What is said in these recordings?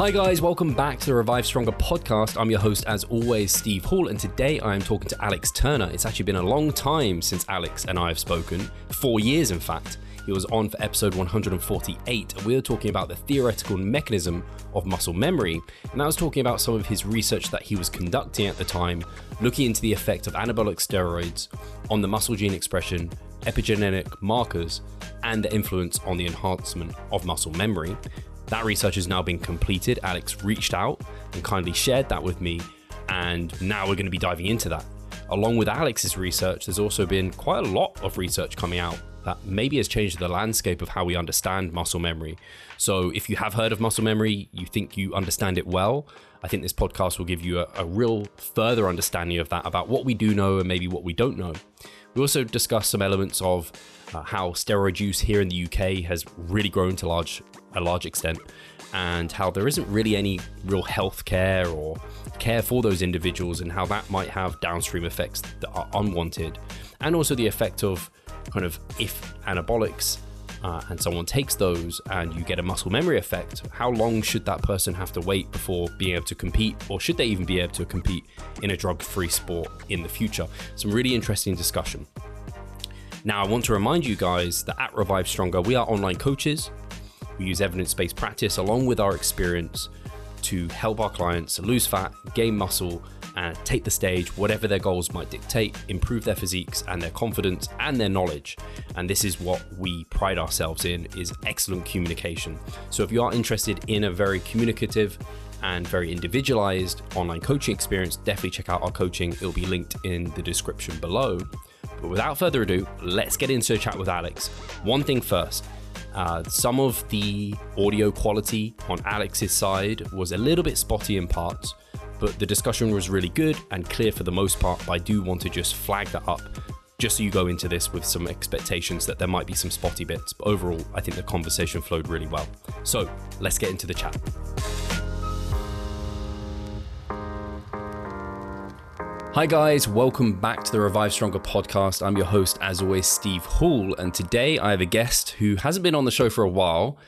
Hi, guys, welcome back to the Revive Stronger podcast. I'm your host, as always, Steve Hall, and today I am talking to Alex Turner. It's actually been a long time since Alex and I have spoken, four years, in fact. He was on for episode 148, and we were talking about the theoretical mechanism of muscle memory. And I was talking about some of his research that he was conducting at the time, looking into the effect of anabolic steroids on the muscle gene expression, epigenetic markers, and the influence on the enhancement of muscle memory. That research has now been completed. Alex reached out and kindly shared that with me, and now we're going to be diving into that. Along with Alex's research, there's also been quite a lot of research coming out that maybe has changed the landscape of how we understand muscle memory. So, if you have heard of muscle memory, you think you understand it well, I think this podcast will give you a, a real further understanding of that about what we do know and maybe what we don't know. We also discuss some elements of uh, how steroid use here in the UK has really grown to large a large extent, and how there isn't really any real health care or care for those individuals, and how that might have downstream effects that are unwanted, and also the effect of kind of if anabolics uh, and someone takes those and you get a muscle memory effect, how long should that person have to wait before being able to compete, or should they even be able to compete in a drug free sport in the future? Some really interesting discussion. Now, I want to remind you guys that at Revive Stronger, we are online coaches. We use evidence based practice along with our experience to help our clients lose fat, gain muscle, and take the stage, whatever their goals might dictate, improve their physiques and their confidence and their knowledge. And this is what we pride ourselves in is excellent communication. So if you are interested in a very communicative and very individualized online coaching experience, definitely check out our coaching. It'll be linked in the description below. But without further ado, let's get into a chat with Alex. One thing first, uh, some of the audio quality on Alex's side was a little bit spotty in parts, but the discussion was really good and clear for the most part. I do want to just flag that up just so you go into this with some expectations that there might be some spotty bits. But overall, I think the conversation flowed really well. So let's get into the chat. Hi, guys, welcome back to the Revive Stronger podcast. I'm your host, as always, Steve Hall, and today I have a guest who hasn't been on the show for a while.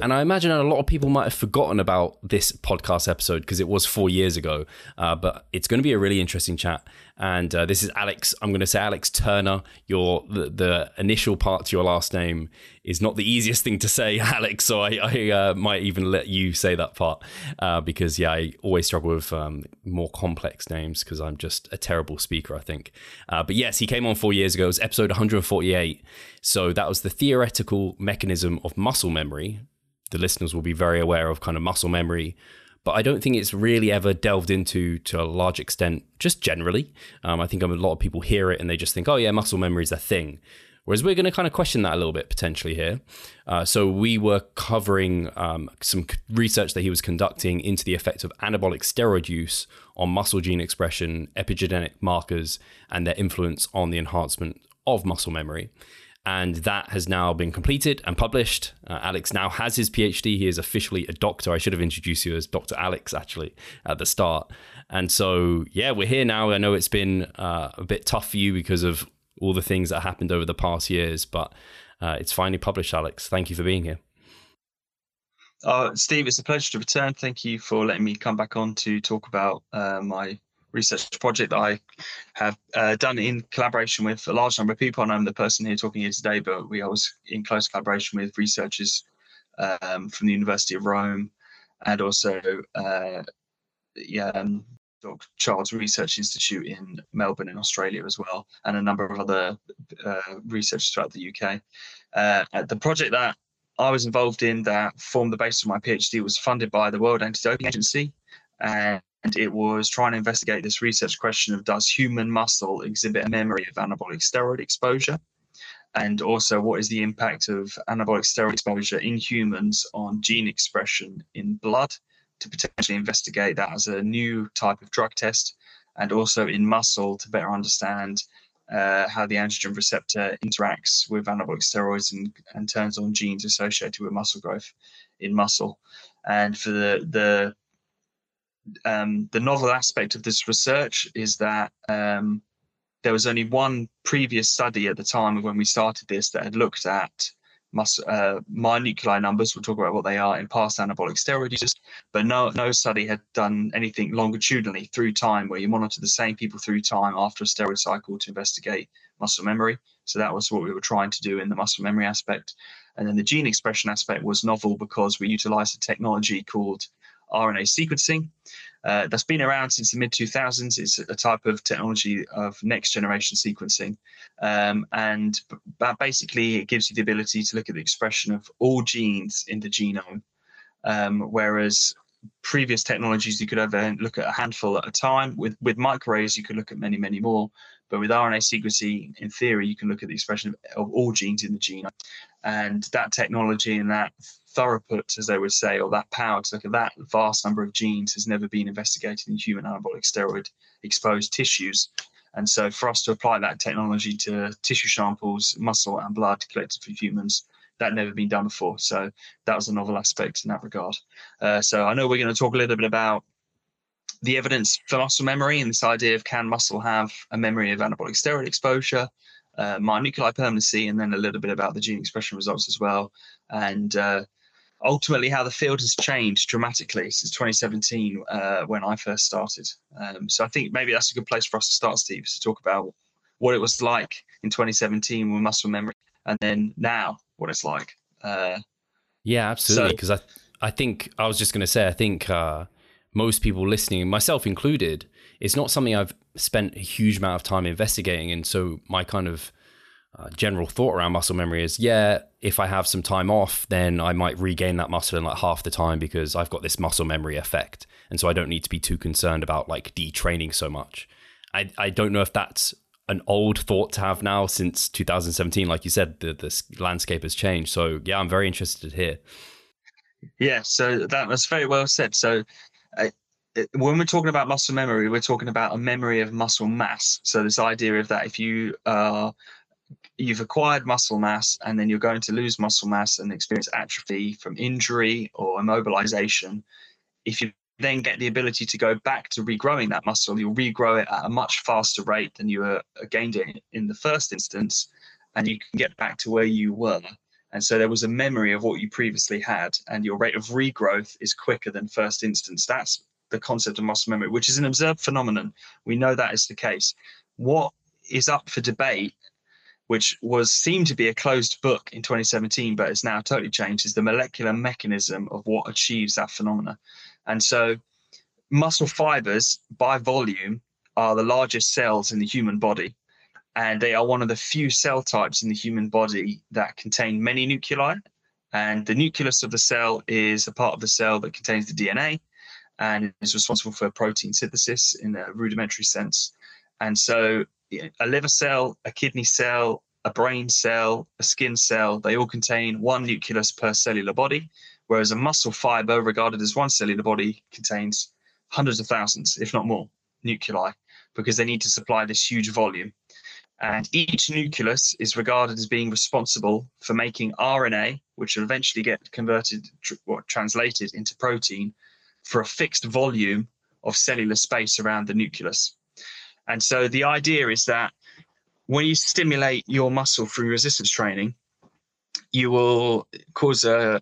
And I imagine a lot of people might have forgotten about this podcast episode because it was four years ago. Uh, but it's going to be a really interesting chat. And uh, this is Alex. I'm going to say Alex Turner. Your the, the, initial part to your last name is not the easiest thing to say, Alex. So I, I uh, might even let you say that part uh, because yeah, I always struggle with um, more complex names because I'm just a terrible speaker. I think. Uh, but yes, he came on four years ago. It was episode 148. So that was the theoretical mechanism of muscle memory. The listeners will be very aware of kind of muscle memory but I don't think it's really ever delved into to a large extent, just generally. Um, I think a lot of people hear it and they just think, oh, yeah, muscle memory is a thing. Whereas we're going to kind of question that a little bit potentially here. Uh, so we were covering um, some research that he was conducting into the effect of anabolic steroid use on muscle gene expression, epigenetic markers, and their influence on the enhancement of muscle memory and that has now been completed and published. Uh, Alex now has his PhD. He is officially a doctor. I should have introduced you as Dr. Alex actually at the start. And so, yeah, we're here now. I know it's been uh, a bit tough for you because of all the things that happened over the past years, but uh, it's finally published, Alex. Thank you for being here. Uh, Steve, it's a pleasure to return. Thank you for letting me come back on to talk about uh, my research project that I have uh, done in collaboration with a large number of people. And I'm the person here talking here today, but we I was in close collaboration with researchers um, from the University of Rome and also uh, yeah, um, Child's Research Institute in Melbourne in Australia as well, and a number of other uh, researchers throughout the UK. Uh, the project that I was involved in that formed the basis of my PhD was funded by the World Anti-Doping Agency, and and it was trying to investigate this research question of does human muscle exhibit a memory of anabolic steroid exposure? And also, what is the impact of anabolic steroid exposure in humans on gene expression in blood to potentially investigate that as a new type of drug test, and also in muscle to better understand uh, how the androgen receptor interacts with anabolic steroids and, and turns on genes associated with muscle growth in muscle. And for the, the um, the novel aspect of this research is that um, there was only one previous study at the time of when we started this that had looked at mus- uh, myonuclei numbers. We'll talk about what they are in past anabolic steroid users, but no, no study had done anything longitudinally through time where you monitor the same people through time after a steroid cycle to investigate muscle memory. So that was what we were trying to do in the muscle memory aspect. And then the gene expression aspect was novel because we utilized a technology called RNA sequencing. Uh, that's been around since the mid 2000s. It's a type of technology of next generation sequencing. Um, and basically, it gives you the ability to look at the expression of all genes in the genome. Um, whereas previous technologies, you could only look at a handful at a time. With, with microarrays, you could look at many, many more. But with RNA sequencing, in theory, you can look at the expression of, of all genes in the genome. And that technology and that throughput, as they would say, or that power to look at that vast number of genes has never been investigated in human anabolic steroid exposed tissues. And so, for us to apply that technology to tissue samples, muscle, and blood collected from humans, that never been done before. So, that was a novel aspect in that regard. Uh, so, I know we're going to talk a little bit about the evidence for muscle memory and this idea of can muscle have a memory of anabolic steroid exposure, uh, myonuclei permanency, and then a little bit about the gene expression results as well. And uh, ultimately how the field has changed dramatically since 2017 uh, when I first started. Um, so I think maybe that's a good place for us to start, Steve, is to talk about what it was like in 2017 with muscle memory, and then now what it's like. Uh, yeah, absolutely. Because so, I I think I was just going to say I think uh, most people listening, myself included, it's not something I've spent a huge amount of time investigating, and so my kind of uh, general thought around muscle memory is yeah, if I have some time off, then I might regain that muscle in like half the time because I've got this muscle memory effect. And so I don't need to be too concerned about like detraining so much. I, I don't know if that's an old thought to have now since 2017. Like you said, the, the landscape has changed. So yeah, I'm very interested here. Yeah, so that was very well said. So uh, when we're talking about muscle memory, we're talking about a memory of muscle mass. So this idea of that if you are you've acquired muscle mass and then you're going to lose muscle mass and experience atrophy from injury or immobilization. If you then get the ability to go back to regrowing that muscle, you'll regrow it at a much faster rate than you were uh, gained it in the first instance, and you can get back to where you were. And so there was a memory of what you previously had, and your rate of regrowth is quicker than first instance. That's the concept of muscle memory, which is an observed phenomenon. We know that is the case. What is up for debate which was seemed to be a closed book in 2017, but it's now totally changed, is the molecular mechanism of what achieves that phenomena. And so muscle fibers by volume are the largest cells in the human body. And they are one of the few cell types in the human body that contain many nuclei. And the nucleus of the cell is a part of the cell that contains the DNA and is responsible for protein synthesis in a rudimentary sense. And so a liver cell, a kidney cell, a brain cell, a skin cell, they all contain one nucleus per cellular body, whereas a muscle fiber, regarded as one cellular body, contains hundreds of thousands, if not more, nuclei, because they need to supply this huge volume. And each nucleus is regarded as being responsible for making RNA, which will eventually get converted or translated into protein for a fixed volume of cellular space around the nucleus. And so the idea is that when you stimulate your muscle through resistance training, you will cause a,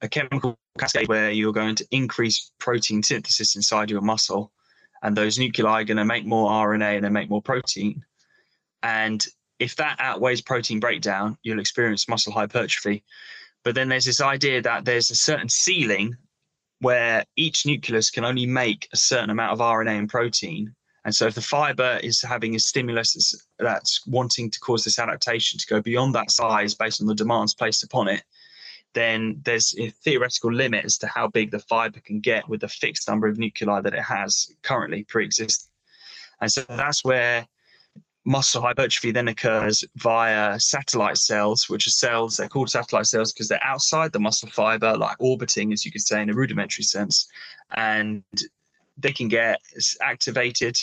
a chemical cascade where you're going to increase protein synthesis inside your muscle. And those nuclei are going to make more RNA and then make more protein. And if that outweighs protein breakdown, you'll experience muscle hypertrophy. But then there's this idea that there's a certain ceiling where each nucleus can only make a certain amount of RNA and protein and so if the fiber is having a stimulus that's wanting to cause this adaptation to go beyond that size based on the demands placed upon it, then there's a theoretical limit as to how big the fiber can get with the fixed number of nuclei that it has currently pre-existing. And so that's where muscle hypertrophy then occurs via satellite cells, which are cells, they're called satellite cells because they're outside the muscle fiber, like orbiting, as you could say in a rudimentary sense. And they can get activated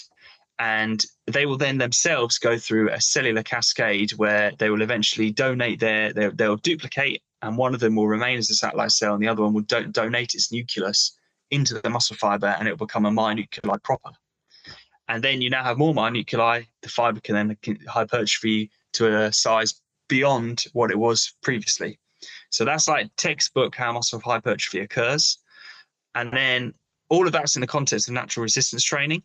and they will then themselves go through a cellular cascade where they will eventually donate their, their they'll duplicate and one of them will remain as a satellite cell and the other one will do- donate its nucleus into the muscle fiber and it will become a myonuclei proper. And then you now have more myonuclei the fiber can then hypertrophy to a size beyond what it was previously. So that's like textbook how muscle hypertrophy occurs. And then all of that's in the context of natural resistance training.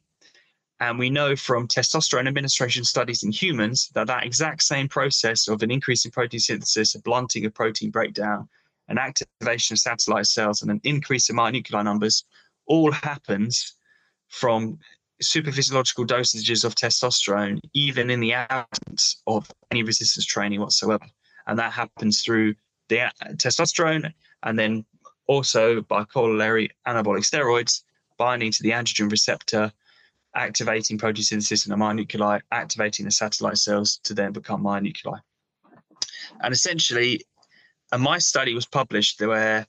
And we know from testosterone administration studies in humans that that exact same process of an increase in protein synthesis, a blunting of protein breakdown, an activation of satellite cells, and an increase in myonuclei numbers all happens from superphysiological dosages of testosterone, even in the absence of any resistance training whatsoever. And that happens through the testosterone and then also by corollary anabolic steroids binding to the androgen receptor activating protein synthesis in the myonuclei, activating the satellite cells to then become myonuclei. And essentially, a mice study was published where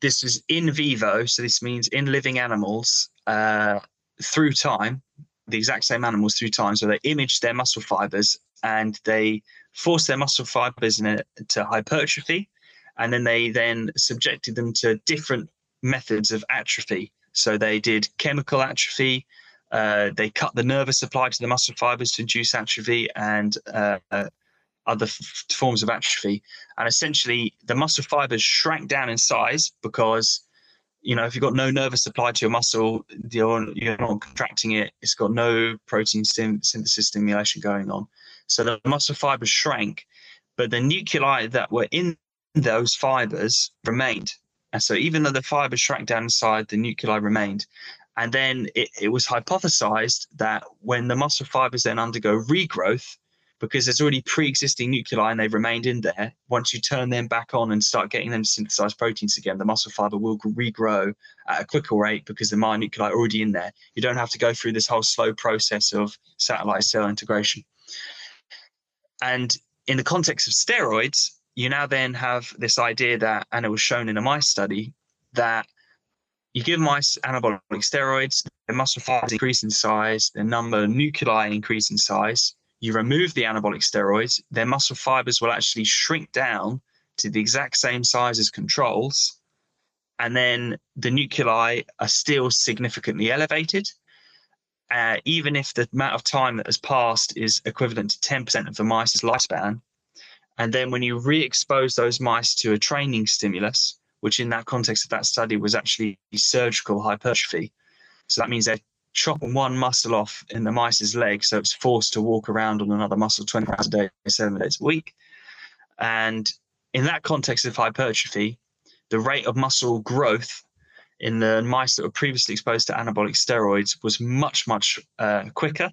this was in vivo, so this means in living animals uh, through time, the exact same animals through time. So they imaged their muscle fibers and they forced their muscle fibers into hypertrophy, and then they then subjected them to different methods of atrophy. So they did chemical atrophy, uh, they cut the nervous supply to the muscle fibers to induce atrophy and uh, other f- forms of atrophy. And essentially, the muscle fibers shrank down in size because, you know, if you've got no nervous supply to your muscle, you're, you're not contracting it. It's got no protein synthesis stimulation going on. So the muscle fibers shrank, but the nuclei that were in those fibers remained. And so even though the fibers shrank down inside, the nuclei remained. And then it, it was hypothesized that when the muscle fibers then undergo regrowth, because there's already pre-existing nuclei and they've remained in there. Once you turn them back on and start getting them to synthesize proteins again, the muscle fiber will regrow at a quicker rate because the myonuclei are already in there. You don't have to go through this whole slow process of satellite cell integration. And in the context of steroids, you now then have this idea that, and it was shown in a mice study, that you give mice anabolic steroids, their muscle fibers increase in size, their number of nuclei increase in size. You remove the anabolic steroids, their muscle fibers will actually shrink down to the exact same size as controls. And then the nuclei are still significantly elevated. Uh, even if the amount of time that has passed is equivalent to 10% of the mice's lifespan. And then when you re expose those mice to a training stimulus, which in that context of that study was actually surgical hypertrophy. So that means they're chopping one muscle off in the mice's leg, so it's forced to walk around on another muscle 20 hours a day, seven days a week. And in that context of hypertrophy, the rate of muscle growth in the mice that were previously exposed to anabolic steroids was much, much uh, quicker.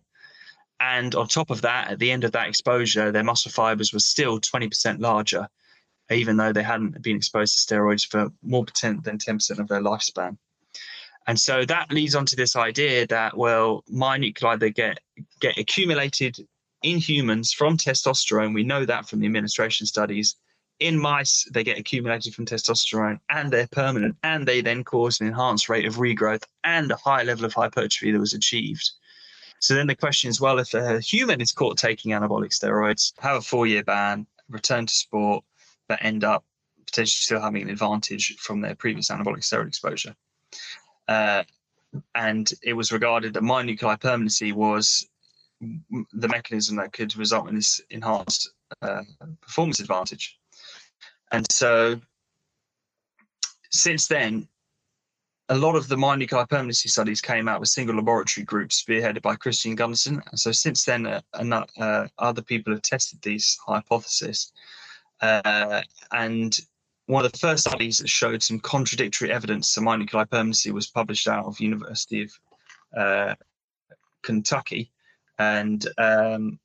And on top of that, at the end of that exposure, their muscle fibers were still 20% larger even though they hadn't been exposed to steroids for more than 10% of their lifespan. And so that leads on to this idea that, well, myonuclei they get get accumulated in humans from testosterone. We know that from the administration studies. In mice, they get accumulated from testosterone and they're permanent, and they then cause an enhanced rate of regrowth and a high level of hypertrophy that was achieved. So then the question is, well, if a human is caught taking anabolic steroids, have a four-year ban, return to sport, but end up potentially still having an advantage from their previous anabolic steroid exposure. Uh, and it was regarded that myonuclei permanency was the mechanism that could result in this enhanced uh, performance advantage. And so, since then, a lot of the myonuclei permanency studies came out with single laboratory groups spearheaded by Kristian Gundersen. And so, since then, uh, uh, other people have tested these hypotheses. Uh, and one of the first studies that showed some contradictory evidence to myonuclei permanency was published out of University of uh, Kentucky, and um,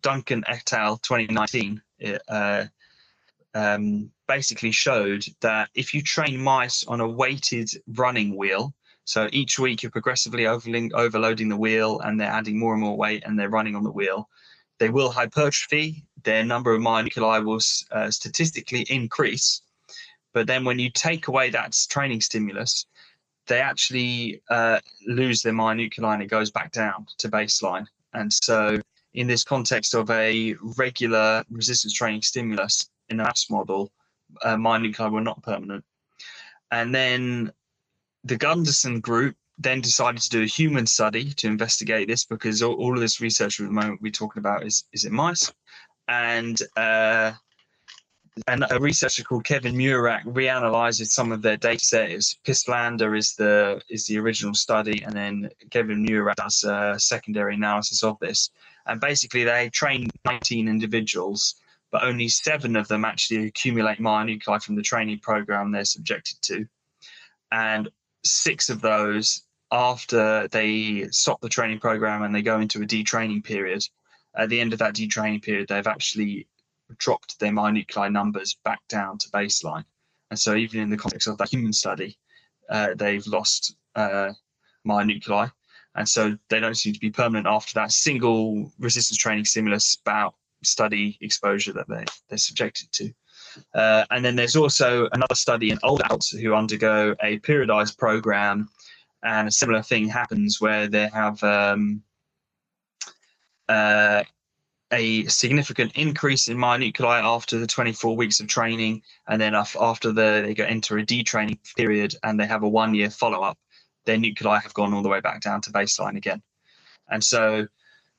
Dungan et al. 2019 uh, um, basically showed that if you train mice on a weighted running wheel, so each week you're progressively overloading the wheel and they're adding more and more weight and they're running on the wheel, they will hypertrophy their number of myonuclei will uh, statistically increase. But then when you take away that training stimulus, they actually uh, lose their myonuclei and it goes back down to baseline. And so, in this context of a regular resistance training stimulus in a mouse model, uh, myonuclei were not permanent. And then the Gundersen group then decided to do a human study to investigate this because all, all of this research at the moment we're talking about is is in mice and uh, and a researcher called Kevin Murach reanalyzes some of their data sets. Psilander is the is the original study, and then Kevin Murach does a secondary analysis of this. And basically, they train 19 individuals, but only seven of them actually accumulate myonuclei from the training program they're subjected to, and six of those after they stop the training program and they go into a detraining period. At the end of that detraining period, they've actually dropped their myonuclei numbers back down to baseline. And so, even in the context of that human study, uh, they've lost uh, myonuclei. And so, they don't seem to be permanent after that single resistance training stimulus bout study exposure that they, they're subjected to. Uh, and then there's also another study in old adults who undergo a periodized program, and a similar thing happens where they have um, uh, a significant increase in myonuclei after the 24 weeks of training, and then after the they go enter a detraining period and they have a one year follow up, their nuclei have gone all the way back down to baseline again. And so,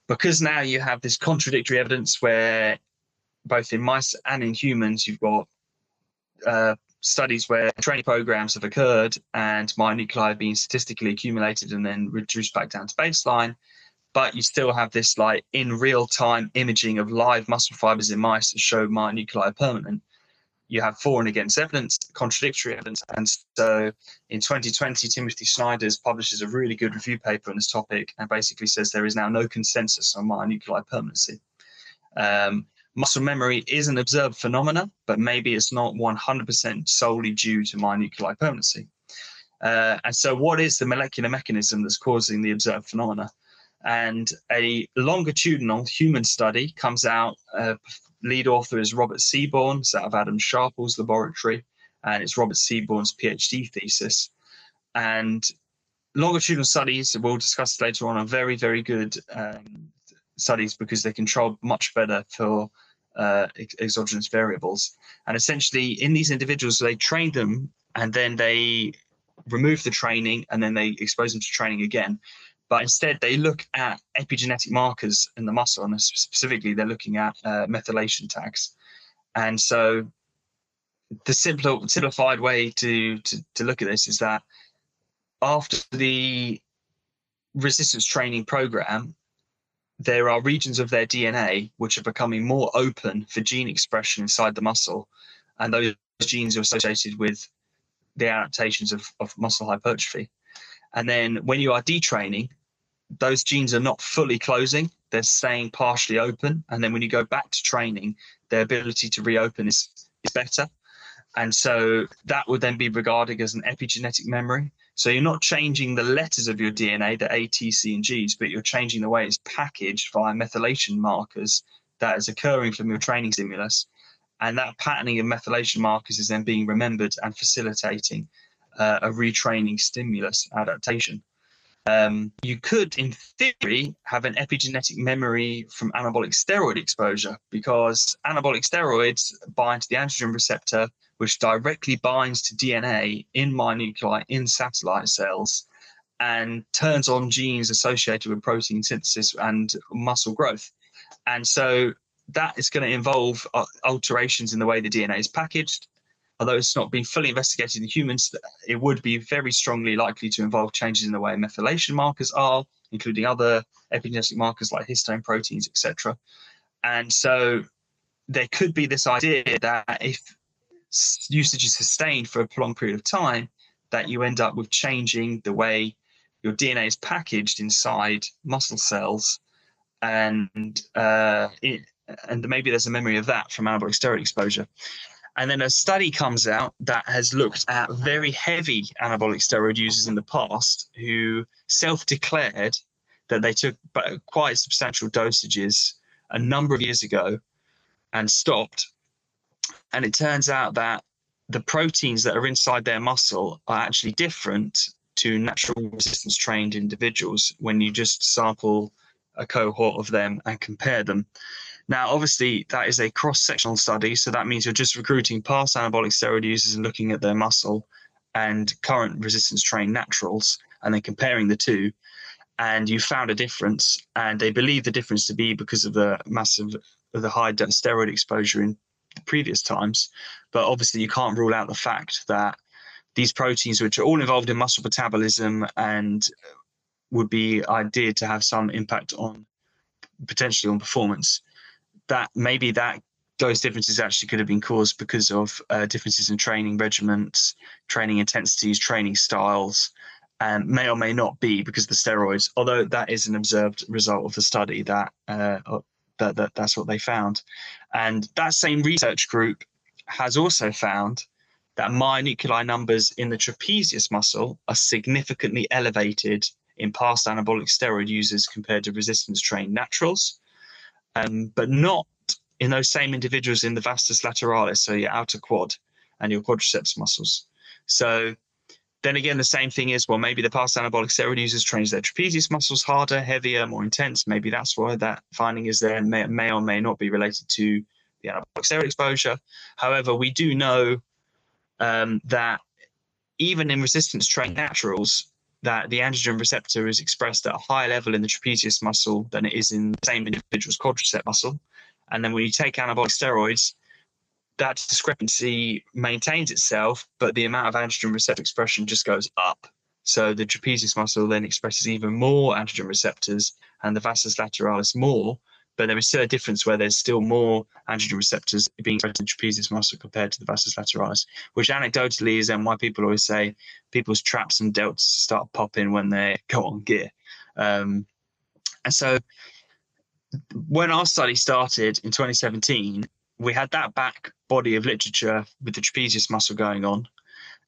because now you have this contradictory evidence where both in mice and in humans you've got uh, studies where training programs have occurred and myonuclei have been statistically accumulated and then reduced back down to baseline but you still have this like in real time imaging of live muscle fibers in mice that show myonuclei permanent. You have for and against evidence, contradictory evidence. And so in 2020, Timothy Snijders publishes a really good review paper on this topic and basically says there is now no consensus on myonuclei permanency. Um, muscle memory is an observed phenomena, but maybe it's not 100% solely due to myonuclei permanency. Uh, and so, what is the molecular mechanism that's causing the observed phenomena? and a longitudinal human study comes out. Uh, lead author is Robert Seaborne, it's out of Adam Sharples' laboratory, and it's Robert Seaborne's PhD thesis. And longitudinal studies, we'll discuss later on, are very, very good um, studies because they control much better for uh, exogenous variables. And essentially, in these individuals, they train them and then they remove the training and then they expose them to training again but instead they look at epigenetic markers in the muscle, and specifically they're looking at uh, methylation tags. And so the simpler, simplified way to, to, to look at this is that after the resistance training program, there are regions of their DNA which are becoming more open for gene expression inside the muscle, and those genes are associated with the adaptations of, of muscle hypertrophy. And then when you are detraining, those genes are not fully closing, they're staying partially open. And then when you go back to training, their ability to reopen is, is better. And so that would then be regarded as an epigenetic memory. So you're not changing the letters of your DNA, the A, T, C, and Gs, but you're changing the way it's packaged via methylation markers that is occurring from your training stimulus. And that patterning of methylation markers is then being remembered and facilitating uh, a retraining stimulus adaptation. Um, you could, in theory, have an epigenetic memory from anabolic steroid exposure because anabolic steroids bind to the androgen receptor, which directly binds to DNA in myonuclei in satellite cells and turns on genes associated with protein synthesis and muscle growth. And so that is going to involve uh, alterations in the way the DNA is packaged although it's not been fully investigated in humans, it would be very strongly likely to involve changes in the way methylation markers are, including other epigenetic markers like histone proteins, etc. And so there could be this idea that if usage is sustained for a prolonged period of time, that you end up with changing the way your DNA is packaged inside muscle cells, and uh, it, and maybe there's a memory of that from anabolic steroid exposure. And then a study comes out that has looked at very heavy anabolic steroid users in the past who self declared that they took quite substantial dosages a number of years ago and stopped. And it turns out that the proteins that are inside their muscle are actually different to natural resistance trained individuals when you just sample a cohort of them and compare them. Now, obviously, that is a cross sectional study. So that means you're just recruiting past anabolic steroid users and looking at their muscle and current resistance trained naturals and then comparing the two. And you found a difference. And they believe the difference to be because of the massive, the high steroid exposure in previous times. But obviously, you can't rule out the fact that these proteins, which are all involved in muscle metabolism and would be ideal to have some impact on potentially on performance, that maybe that those differences actually could have been caused because of uh, differences in training regiments, training intensities, training styles, and may or may not be because of the steroids. Although that is an observed result of the study that uh, that, that that's what they found, and that same research group has also found that myonuclei numbers in the trapezius muscle are significantly elevated in past anabolic steroid users compared to resistance trained naturals, um, but not in those same individuals in the vastus lateralis, so your outer quad and your quadriceps muscles. So then again, the same thing is well, maybe the past anabolic steroid users trains their trapezius muscles harder, heavier, more intense. Maybe that's why that finding is there, may, may or may not be related to the anabolic steroid exposure. However, we do know um, that even in resistance trained naturals, that the androgen receptor is expressed at a higher level in the trapezius muscle than it is in the same individual's quadricep muscle. And then when you take anabolic steroids, that discrepancy maintains itself, but the amount of androgen receptor expression just goes up. So the trapezius muscle then expresses even more androgen receptors and the vastus lateralis more, but there is still a difference where there's still more androgen receptors being expressed in trapezius muscle compared to the vastus lateralis, which anecdotally is then why people always say people's traps and delts start popping when they go on gear. Um, and so when our study started in 2017, we had that back body of literature with the trapezius muscle going on.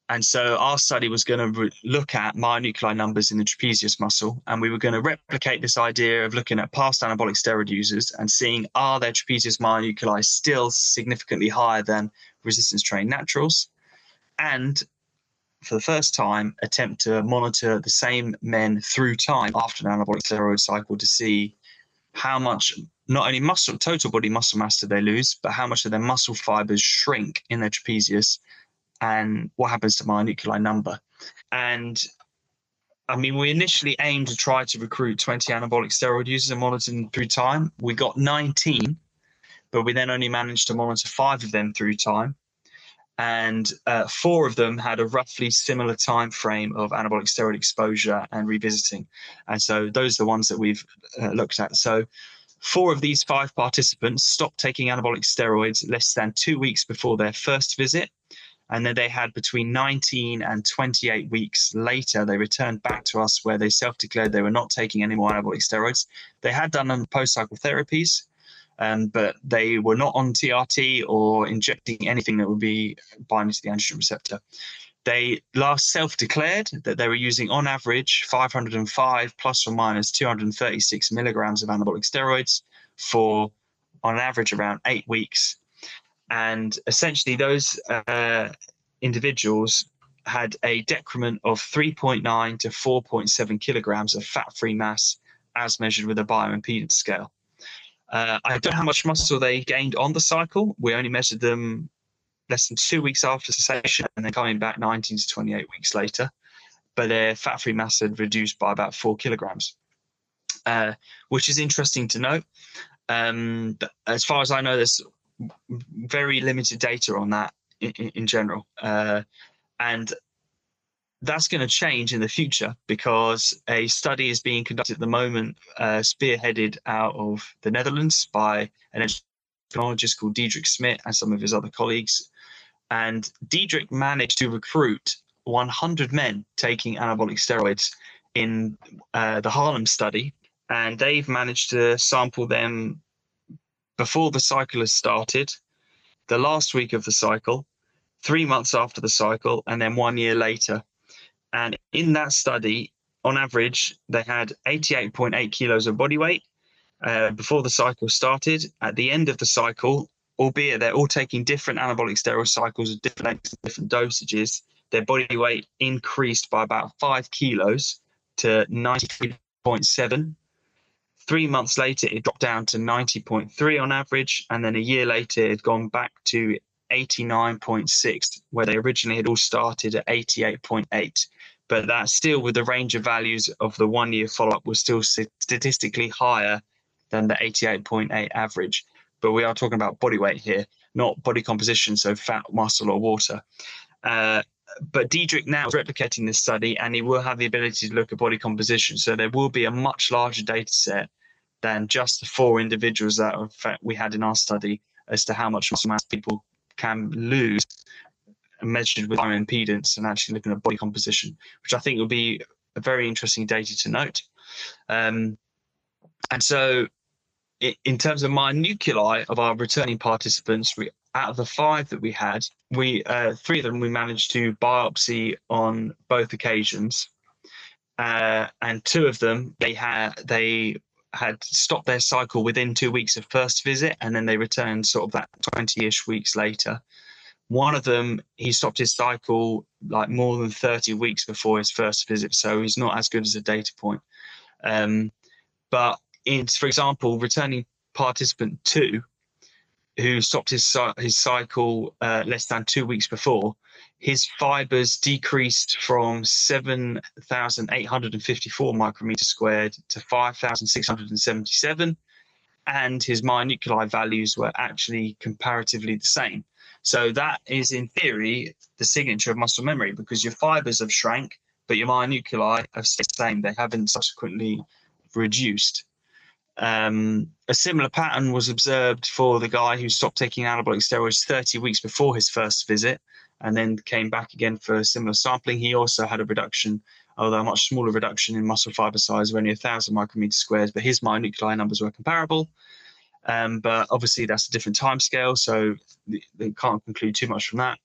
And so our study was going to re- look at myonuclei numbers in the trapezius muscle, and we were going to replicate this idea of looking at past anabolic steroid users and seeing are their trapezius myonuclei still significantly higher than resistance trained naturals, and for the first time attempt to monitor the same men through time after an anabolic steroid cycle to see how much not only muscle total body muscle mass do they lose, but how much of their muscle fibers shrink in their trapezius and what happens to myonuclei number. And I mean, we initially aimed to try to recruit 20 anabolic steroid users and monitor them through time. We got 19, but we then only managed to monitor five of them through time. And uh, four of them had a roughly similar time frame of anabolic steroid exposure and revisiting. And so those are the ones that we've uh, looked at. So four of these five participants stopped taking anabolic steroids less than two weeks before their first visit and then they had between 19 and 28 weeks later, they returned back to us where they self declared they were not taking any more anabolic steroids. They had done post cycle therapies, um, but they were not on TRT or injecting anything that would be binding to the androgen receptor. They last self declared that they were using, on average, 505 plus or minus 236 milligrams of anabolic steroids for, on average, around eight weeks and essentially those uh, individuals had a decrement of 3.9 to 4.7 kilograms of fat-free mass as measured with a bioimpedance scale. Uh, I don't know how much muscle they gained on the cycle. We only measured them less than two weeks after cessation and then coming back 19 to 28 weeks later. But their fat free mass had reduced by about four kilograms, uh, which is interesting to note. Um, as far as I know, there's very limited data on that in, in general. Uh, and that's going to change in the future because a study is being conducted at the moment, uh, spearheaded out of the Netherlands by an endocrinologist called Diederik Smit and some of his other colleagues. And Diederik managed to recruit 100 men taking anabolic steroids in uh, the HAARLEM study, and they've managed to sample them before the cycle has started, the last week of the cycle, three months after the cycle, and then one year later. And in that study, on average, they had 88.8 kilos of body weight uh, before the cycle started. At the end of the cycle, albeit they're all taking different anabolic steroid cycles at different different dosages, their body weight increased by about five kilos to 93.7 Three months later, it dropped down to 90.3 on average. And then a year later, it had gone back to 89.6, where they originally had all started at 88.8. But that still, with the range of values of the one year follow up, was still statistically higher than the 88.8 average. But we are talking about body weight here, not body composition, so fat, muscle, or water. Uh, but Diederik now is replicating this study and he will have the ability to look at body composition. So there will be a much larger data set than just the four individuals that we had in our study as to how much muscle mass people can lose measured with impedance and actually looking at body composition, which I think will be a very interesting data to note. Um, and so in terms of myonuclei of our returning participants, we, out of the five that we had, we uh, three of them we managed to biopsy on both occasions, uh, and two of them they had they had stopped their cycle within two weeks of first visit, and then they returned sort of that twenty-ish weeks later. One of them he stopped his cycle like more than thirty weeks before his first visit, so he's not as good as a data point. Um, but in, for example, returning participant two who stopped his his cycle uh, less than two weeks before, his fibers decreased from 7,854 micrometers squared to 5,677, and his myonuclei values were actually comparatively the same. So that is, in theory, the signature of muscle memory because your fibers have shrank, but your myonuclei have stayed the same. They haven't subsequently reduced. Um, a similar pattern was observed for the guy who stopped taking anabolic steroids 30 weeks before his first visit and then came back again for similar sampling. He also had a reduction, although a much smaller reduction in muscle fiber size of only 1,000 micrometer squares, but his myonuclei numbers were comparable. Um, but obviously, that's a different time scale, so they can't conclude too much from that.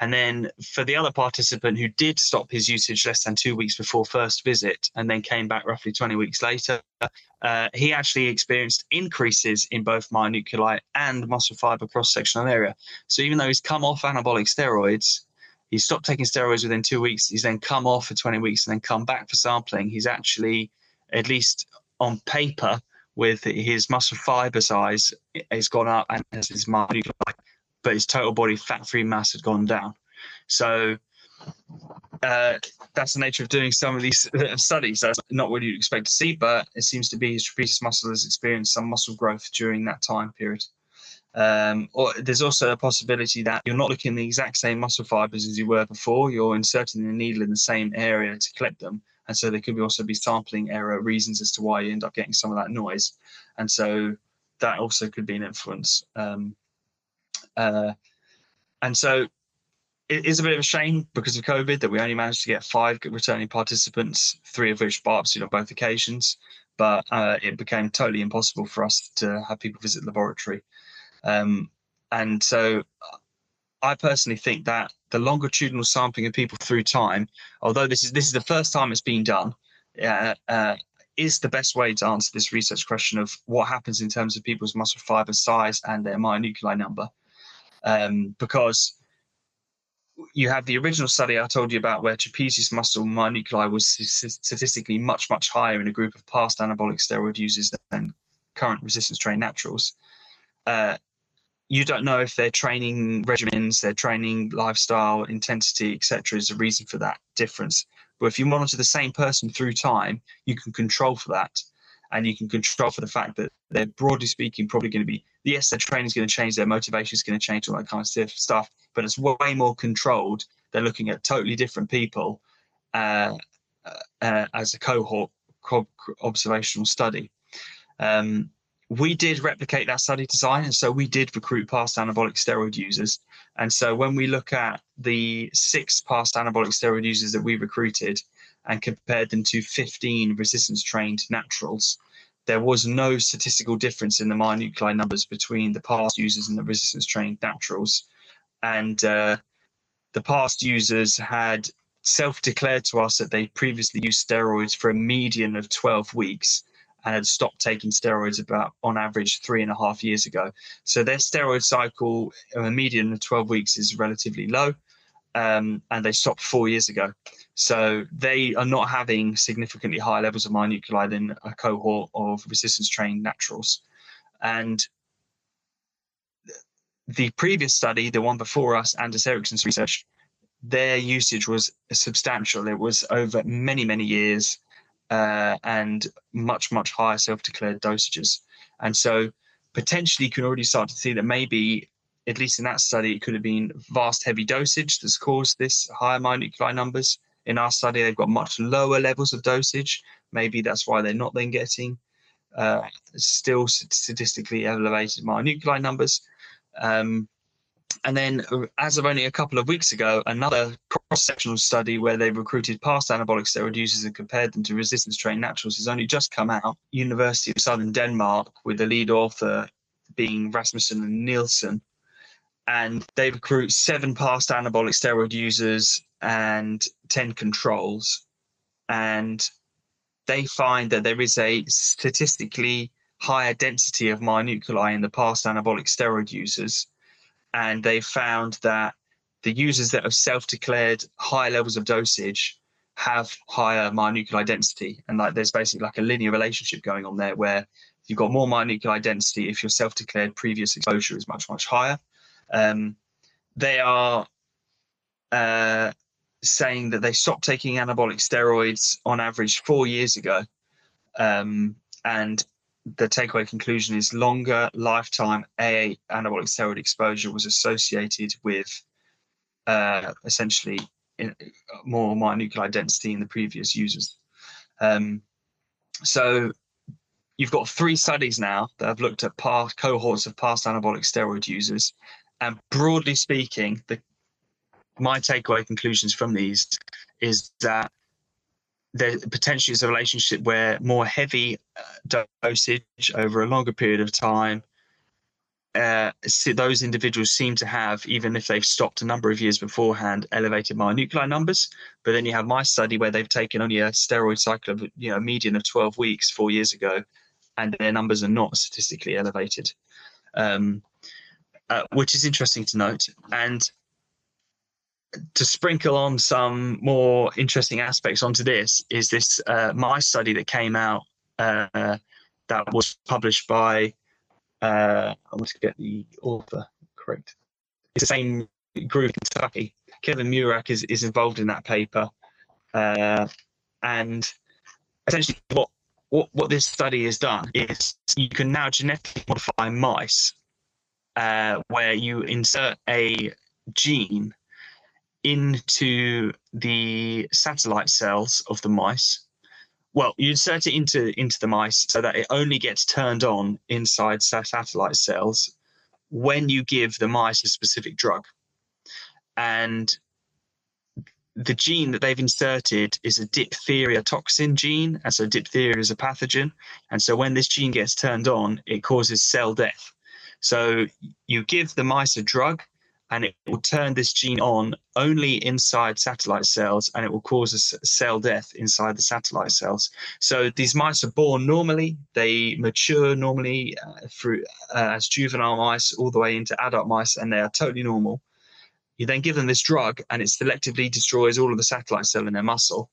And then for the other participant who did stop his usage less than two weeks before first visit and then came back roughly 20 weeks later, uh, he actually experienced increases in both myonuclei and muscle fiber cross sectional area. So even though he's come off anabolic steroids, he stopped taking steroids within two weeks, he's then come off for 20 weeks and then come back for sampling. He's actually, at least on paper, with his muscle fiber size, has gone up and his myonuclei but his total body fat free mass had gone down. So uh, that's the nature of doing some of these studies. That's not what you'd expect to see, but it seems to be his trapezius muscle has experienced some muscle growth during that time period. Um, or there's also a possibility that you're not looking the exact same muscle fibers as you were before. You're inserting the needle in the same area to collect them, and so there could also be sampling error reasons as to why you end up getting some of that noise, and so that also could be an influence. Um, uh, and so it is a bit of a shame because of COVID that we only managed to get five returning participants, three of which biopsied on both occasions. But uh, it became totally impossible for us to have people visit the laboratory. Um, and so I personally think that the longitudinal sampling of people through time, although this is this is the first time it's been done, uh, uh, is the best way to answer this research question of what happens in terms of people's muscle fiber size and their myonuclei number um, because you have the original study I told you about where trapezius muscle myonuclei was statistically much, much higher in a group of past anabolic steroid users than current resistance trained naturals. Uh, you don't know if their training regimens, their training lifestyle, intensity, etc., is a reason for that difference. But if you monitor the same person through time, you can control for that and you can control for the fact that they're broadly speaking probably going to be yes their training is going to change their motivation is going to change all that kind of stuff but it's way more controlled. They're looking at totally different people uh, uh, as a cohort co- observational study. Um, we did replicate that study design and so we did recruit past anabolic steroid users. And so when we look at the six past anabolic steroid users that we recruited and compared them to 15 resistance trained naturals, there was no statistical difference in the myonuclei numbers between the past users and the resistance trained naturals. And uh, the past users had self declared to us that they previously used steroids for a median of 12 weeks and had stopped taking steroids about on average three and a half years ago. So their steroid cycle, a median of 12 weeks, is relatively low um, and they stopped four years ago. So they are not having significantly higher levels of myonuclei than a cohort of resistance trained naturals. And the previous study, the one before us, Anders Eriksson's research, their usage was substantial. It was over many, many years uh, and much, much higher self declared dosages. And so potentially you can already start to see that maybe at least in that study, it could have been vast heavy dosage that's caused this higher myonuclei numbers. In our study, they've got much lower levels of dosage. Maybe that's why they're not then getting uh, still statistically elevated myonuclei numbers. Um, and then, uh, as of only a couple of weeks ago, another cross-sectional study where they recruited past anabolic steroid users and compared them to resistance-trained naturals has only just come out. University of Southern Denmark, with the lead author being Rasmussen and Nielsen, and they recruit seven past anabolic steroid users and ten controls, and they find that there is a statistically higher density of myonuclei in the past anabolic steroid users. And they found that the users that have self-declared high levels of dosage have higher myonuclei density, and like there's basically like a linear relationship going on there where you've got more myonuclei density if your self-declared previous exposure is much much higher. Um, they are uh, saying that they stopped taking anabolic steroids on average four years ago, um, and the takeaway conclusion is longer lifetime AA anabolic steroid exposure was associated with uh, essentially more myonuclei density in the previous users. Um, so you've got three studies now that have looked at past cohorts of past anabolic steroid users, and broadly speaking, the my takeaway conclusions from these is that there potentially is a relationship where more heavy uh, dosage over a longer period of time uh, those individuals seem to have, even if they've stopped a number of years beforehand, elevated myonuclei numbers. But then you have my study where they've taken only a steroid cycle of, you know, a median of 12 weeks four years ago, and their numbers are not statistically elevated, um, uh, which is interesting to note. And to sprinkle on some more interesting aspects onto this is this uh, my study that came out uh, that was published by uh, I must get the author correct. It's the same group in Kentucky. Kevin Murach is, is involved in that paper, uh, and essentially what, what what this study has done is you can now genetically modify mice uh, where you insert a gene into the satellite cells of the mice. Well, you insert it into into the mice so that it only gets turned on inside satellite cells when you give the mice a specific drug. And the gene that they've inserted is a diphtheria toxin gene. And so diphtheria is a pathogen. And so when this gene gets turned on, it causes cell death. So you give the mice a drug and it will turn this gene on only inside satellite cells and it will cause a cell death inside the satellite cells. So these mice are born normally, they mature normally uh, through uh, as juvenile mice all the way into adult mice and they are totally normal. You then give them this drug and it selectively destroys all of the satellite cell in their muscle.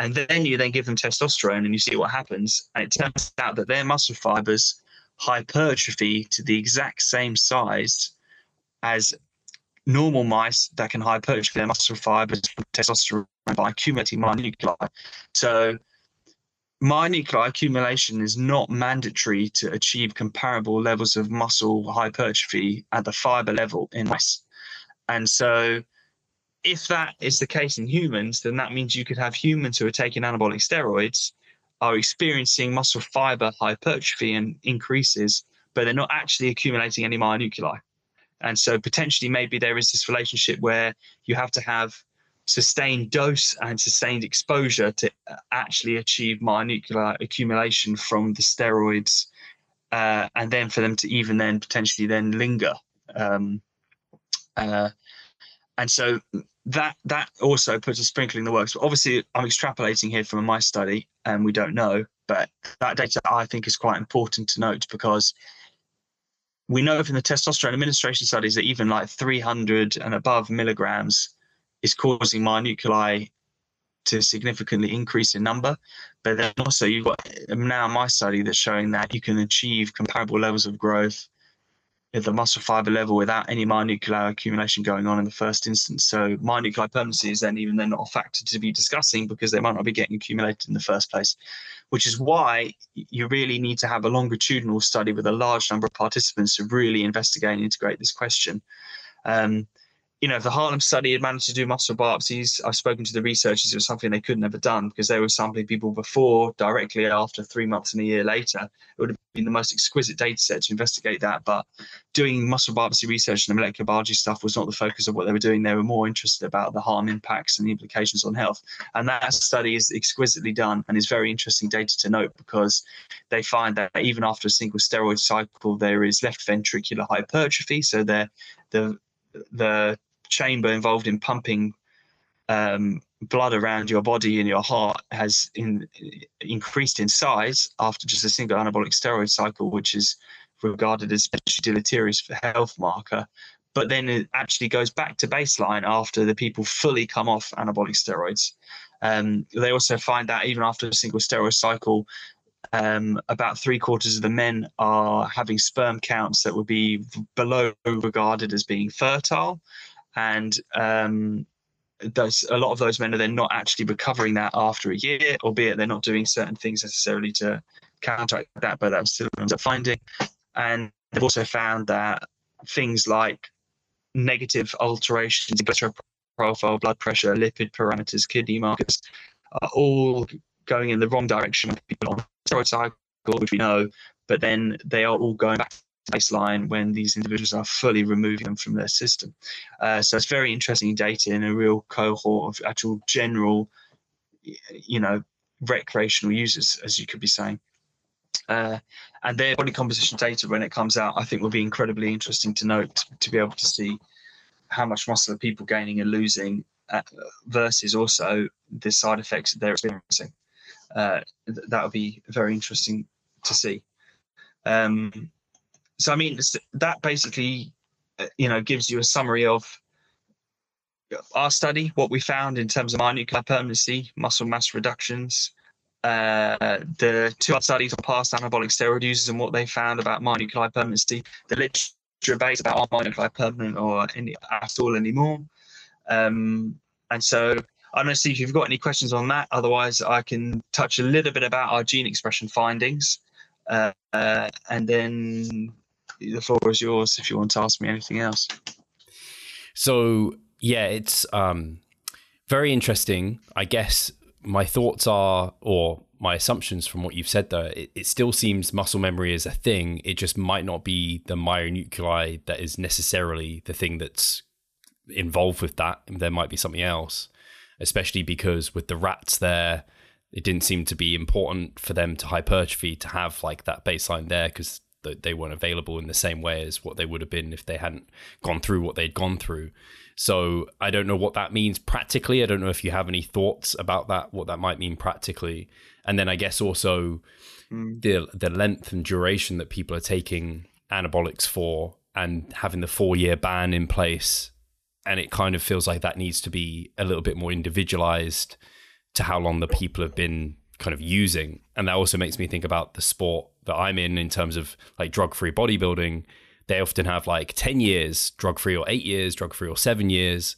And then you then give them testosterone and you see what happens. And it turns out that their muscle fibers hypertrophy to the exact same size as normal mice that can hypertrophy their muscle fibers from testosterone by accumulating myonuclei. So myonuclei accumulation is not mandatory to achieve comparable levels of muscle hypertrophy at the fiber level in mice. And so if that is the case in humans, then that means you could have humans who are taking anabolic steroids are experiencing muscle fiber hypertrophy and increases, but they're not actually accumulating any myonuclei. And so potentially maybe there is this relationship where you have to have sustained dose and sustained exposure to uh, actually achieve myonuclear accumulation from the steroids, uh, and then for them to even then potentially then linger. Um, uh, and so that that also puts a sprinkling in the works. But obviously, I'm extrapolating here from my study, and we don't know. But that data I think is quite important to note because we know from the testosterone administration studies that even like 300 and above milligrams is causing myonuclei to significantly increase in number. But then also you've got now my study that's showing that you can achieve comparable levels of growth at the muscle fiber level without any myonuclear accumulation going on in the first instance. So myonuclear permanency is then even then not a factor to be discussing because they might not be getting accumulated in the first place, which is why you really need to have a longitudinal study with a large number of participants to really investigate and integrate this question. Um, you know, the HAARLEM study had managed to do muscle biopsies, I've spoken to the researchers, it was something they couldn't have done because they were sampling people before, directly after, three months and a year later. It would have been the most exquisite data set to investigate that. But doing muscle biopsy research and the molecular biology stuff was not the focus of what they were doing. They were more interested about the harm impacts and the implications on health. And that study is exquisitely done and is very interesting data to note because they find that even after a single steroid cycle, there is left ventricular hypertrophy. So the the the chamber involved in pumping um, blood around your body and your heart has in, increased in size after just a single anabolic steroid cycle, which is regarded as especially deleterious for health marker. But then it actually goes back to baseline after the people fully come off anabolic steroids. Um, they also find that even after a single steroid cycle, um, about three quarters of the men are having sperm counts that would be below regarded as being fertile and um, those a lot of those men are then not actually recovering that after a year, albeit they're not doing certain things necessarily to counteract that, but that's still a finding. And they've also found that things like negative alterations in cholesterol profile, blood pressure, lipid parameters, kidney markers are all going in the wrong direction with people on steroid cycle, which we know, but then they are all going back baseline when these individuals are fully removing them from their system. Uh, so it's very interesting data in a real cohort of actual general, you know, recreational users, as you could be saying. Uh, and their body composition data, when it comes out, I think will be incredibly interesting to note to be able to see how much muscle are people gaining and losing uh, versus also the side effects that they're experiencing. Uh, th- that would be very interesting to see. Um, so I mean that basically uh, you know gives you a summary of our study, what we found in terms of myonuclear permanency, muscle mass reductions, uh, the two other studies on past anabolic steroid users and what they found about myonuclear permanency, the literature debate about are myonuclear permanent or any at all anymore. Um, and so I don't know, Steve, if you've got any questions on that. Otherwise, I can touch a little bit about our gene expression findings. Uh, uh, and then the floor is yours if you want to ask me anything else. So yeah, it's um, very interesting. I guess my thoughts are, or my assumptions from what you've said, though, it, it still seems muscle memory is a thing. It just might not be the myonuclei that is necessarily the thing that's involved with that. There might be something else, especially because with the rats there, it didn't seem to be important for them to hypertrophy to have like that baseline there because that they weren't available in the same way as what they would have been if they hadn't gone through what they'd gone through. So I don't know what that means practically. I don't know if you have any thoughts about that, what that might mean practically. And then I guess also mm. the the length and duration that people are taking anabolics for and having the four year ban in place. And it kind of feels like that needs to be a little bit more individualized to how long the people have been kind of using. And that also makes me think about the sport that I'm in in terms of like drug free bodybuilding, they often have like 10 years drug free or eight years drug free or seven years.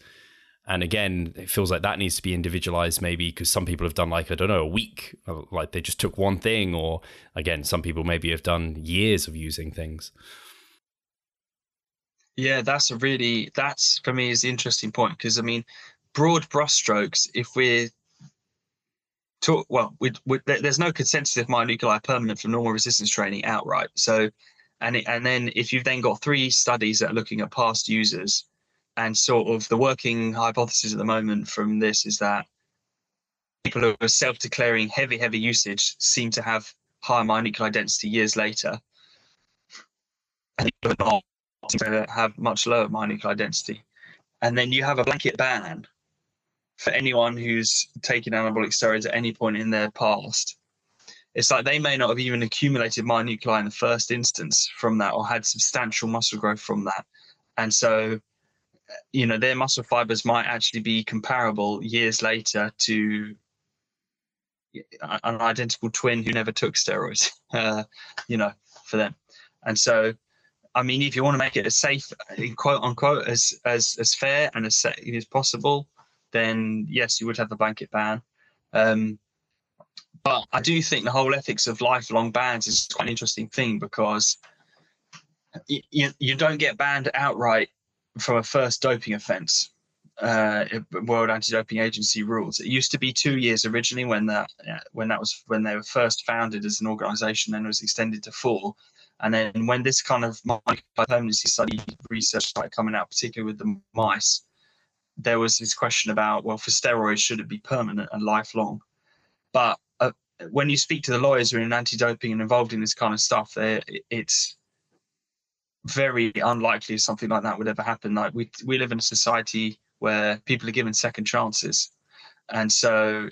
And again, it feels like that needs to be individualized maybe because some people have done like, I don't know, a week, like they just took one thing. Or again, some people maybe have done years of using things. Yeah, that's a really, that's for me is the interesting point because I mean, broad brushstrokes, if we're talk well we, we, there's no consensus if myonuclei permanent for normal resistance training outright. So and it, and then if you've then got three studies that are looking at past users and sort of the working hypothesis at the moment from this is that people who are self-declaring heavy heavy usage seem to have higher myonuclei density years later. And people not to have much lower myonuclei density. And then you have a blanket ban for anyone who's taken anabolic steroids at any point in their past. It's like they may not have even accumulated myonuclei in the first instance from that or had substantial muscle growth from that. And so, you know, their muscle fibers might actually be comparable years later to an identical twin who never took steroids, uh, you know, for them. And so I mean, if you want to make it as safe, quote unquote, as as as fair and as safe as possible, then yes, you would have a blanket ban. Um, but I do think the whole ethics of lifelong bans is quite an interesting thing because you, you don't get banned outright from a first doping offence. Uh, World Anti-Doping Agency rules. It used to be two years originally when that when that was when they were first founded as an organisation, and was extended to four. And then when this kind of my permanency study research started coming out, particularly with the mice, there was this question about well, for steroids, should it be permanent and lifelong? But uh, when you speak to the lawyers who are in anti-doping and involved in this kind of stuff, it's very unlikely something like that would ever happen. Like we we live in a society where people are given second chances, and so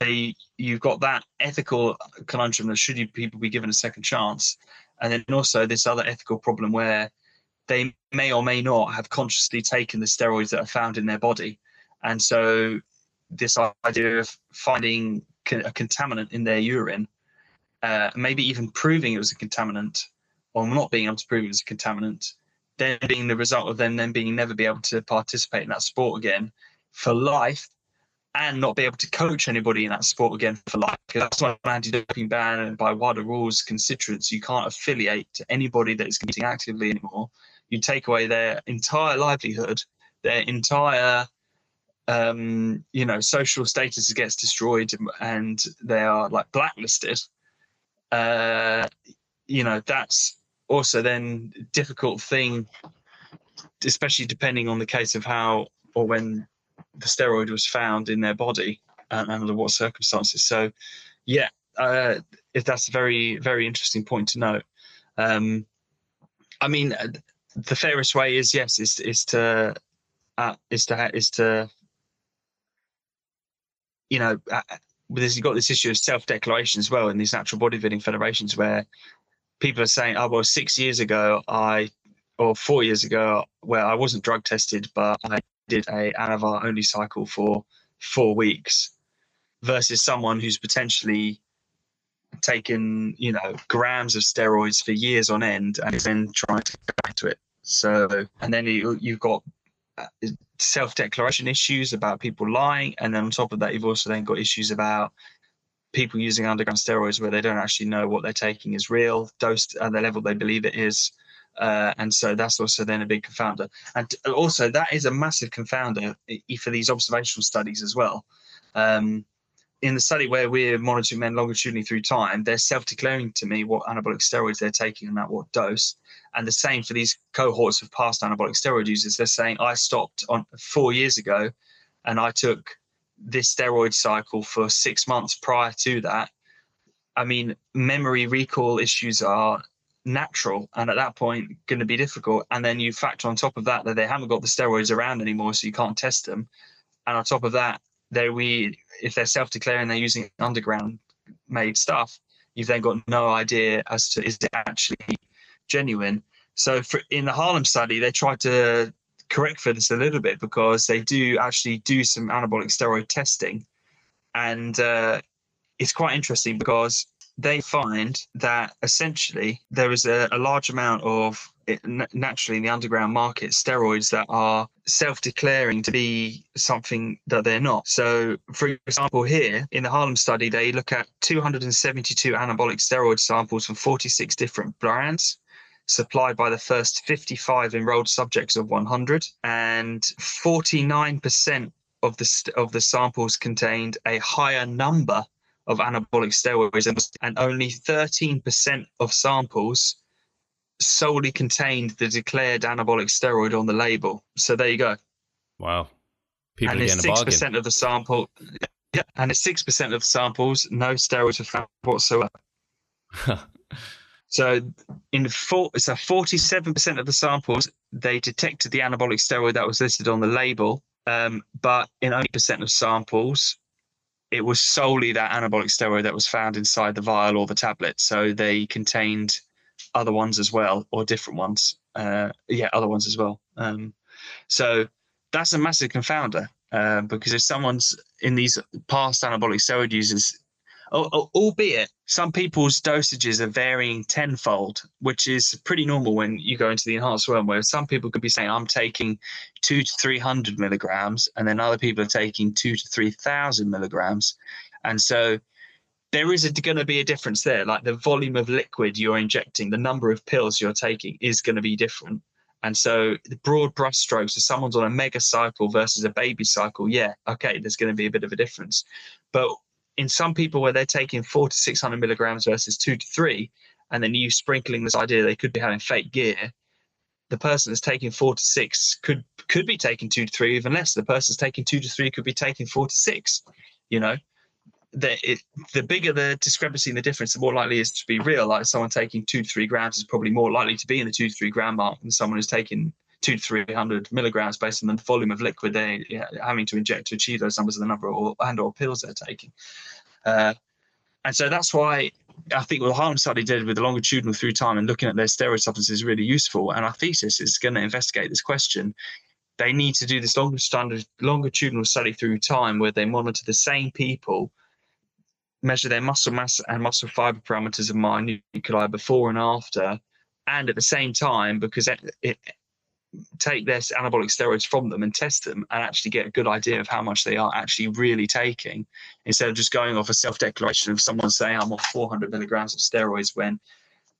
they you've got that ethical conundrum that should you people be given a second chance, and then also this other ethical problem where they may or may not have consciously taken the steroids that are found in their body, and so this idea of finding a contaminant in their urine, uh, maybe even proving it was a contaminant or not being able to prove it was a contaminant, then being the result of them then being never be able to participate in that sport again for life and not be able to coach anybody in that sport again for life. That's why an anti-doping ban and by WADA rules constituents, you can't affiliate to anybody that is competing actively anymore. You take away their entire livelihood, their entire um, you know, social status gets destroyed and they are like blacklisted. Uh, you know, that's also then difficult thing, especially depending on the case of how or when the steroid was found in their body and, under what circumstances. So, yeah, uh, if that's a very very interesting point to note. Um, I mean, uh, the fairest way is yes, is is to uh, is to is to you know. Uh, there's you've got this issue of self-declaration as well in these natural bodybuilding federations where people are saying, oh, well, six years ago, I, or four years ago, where I wasn't drug tested, but I did a Anavar only cycle for four weeks versus someone who's potentially taken, you know, grams of steroids for years on end and then trying to get back to it. So, and then you, you've got uh, self-declaration issues about people lying, and then on top of that, you've also then got issues about people using underground steroids where they don't actually know what they're taking is real, dosed at the level they believe it is. Uh, and so that's also then a big confounder. And also, that is a massive confounder for these observational studies as well. Um, in the study where we're monitoring men longitudinally through time, they're self-declaring to me what anabolic steroids they're taking and at what dose. And the same for these cohorts of past anabolic steroid users. They're saying I stopped on four years ago, and I took this steroid cycle for six months prior to that, I mean, memory recall issues are natural and at that point going to be difficult. And then you factor on top of that that they haven't got the steroids around anymore, so you can't test them. And on top of that, they we if they're self-declaring they're using underground made stuff, you've then got no idea as to is it actually genuine. So for, in the HAARLEM study, they tried to correct for this a little bit because they do actually do some anabolic steroid testing, and uh, it's quite interesting because they find that essentially there is a, a large amount of naturally in the underground market steroids that are self-declaring to be something that they're not. So for example here in the HAARLEM study they look at 272 anabolic steroid samples from 46 different brands supplied by the first 55 enrolled subjects of 100, and 49% of the of the samples contained a higher number of anabolic steroids, and only 13% of samples solely contained the declared anabolic steroid on the label. So there you go. Wow. People and it's six percent of the sample. Yeah, and it's six percent of samples, no steroids were found whatsoever. So in four, so 47% of the samples, they detected the anabolic steroid that was listed on the label. Um, but in only percent of samples, it was solely that anabolic steroid that was found inside the vial or the tablet. So they contained other ones as well, or different ones. Uh, yeah, other ones as well. Um, so that's a massive confounder uh, because if someone's in these past anabolic steroid users albeit some people's dosages are varying tenfold, which is pretty normal when you go into the enhanced realm, where some people could be saying, I'm taking two to 300 milligrams, and then other people are taking two to 3,000 milligrams. And so there is going to be a difference there. Like the volume of liquid you're injecting, the number of pills you're taking is going to be different. And so the broad brushstrokes, if someone's on a mega cycle versus a baby cycle, yeah, okay, there's going to be a bit of a difference. But in some people where they're taking four to 600 milligrams versus two to three, and then you sprinkling this idea they could be having fake gear, the person that's taking four to six could could be taking two to three, even less. The person's taking two to three could be taking four to six, you know the it, the bigger the discrepancy and the difference, the more likely it is to be real. Like someone taking two to three grams is probably more likely to be in the two to three gram mark than someone who's taking two to three hundred milligrams based on the volume of liquid they're having to inject to achieve those numbers of the number or and or pills they're taking. Uh, and so that's why I think what the HAARLEM study did with the longitudinal through time and looking at their steroid substances is really useful. And our thesis is going to investigate this question. They need to do this longer standard, longitudinal study through time where they monitor the same people measure their muscle mass and muscle fiber parameters of my nuclei before and after, and at the same time, because it, it take their anabolic steroids from them and test them and actually get a good idea of how much they are actually really taking instead of just going off a self-declaration of someone saying I'm on 400 milligrams of steroids when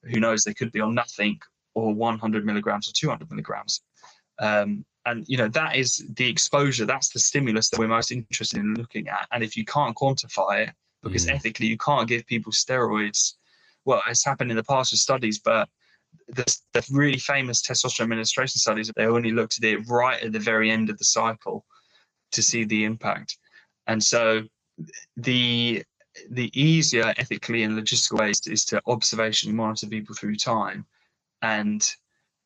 who knows they could be on nothing or 100 milligrams or 200 milligrams. Um, and you know that is the exposure that's the stimulus that we're most interested in looking at. And if you can't quantify it because mm. ethically you can't give people steroids. Well, it's happened in the past with studies, but the, the really famous testosterone administration studies, they only looked at it right at the very end of the cycle to see the impact. And so the the easier ethically and logistical ways is to observation monitor people through time. And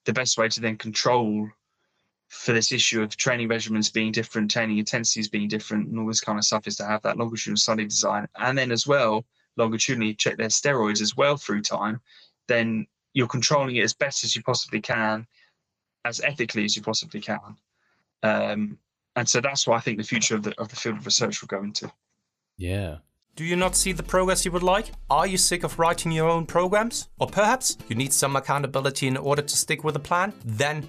the best way to then control for this issue of training measurements being different, training intensities being different, and all this kind of stuff is to have that longitudinal study design. And then as well, longitudinally check their steroids as well through time, then you're controlling it as best as you possibly can, as ethically as you possibly can. Um, and so that's why I think the future of the of the field of research will go into. Yeah. Do you not see the progress you would like? Are you sick of writing your own programs? Or perhaps you need some accountability in order to stick with a plan? Then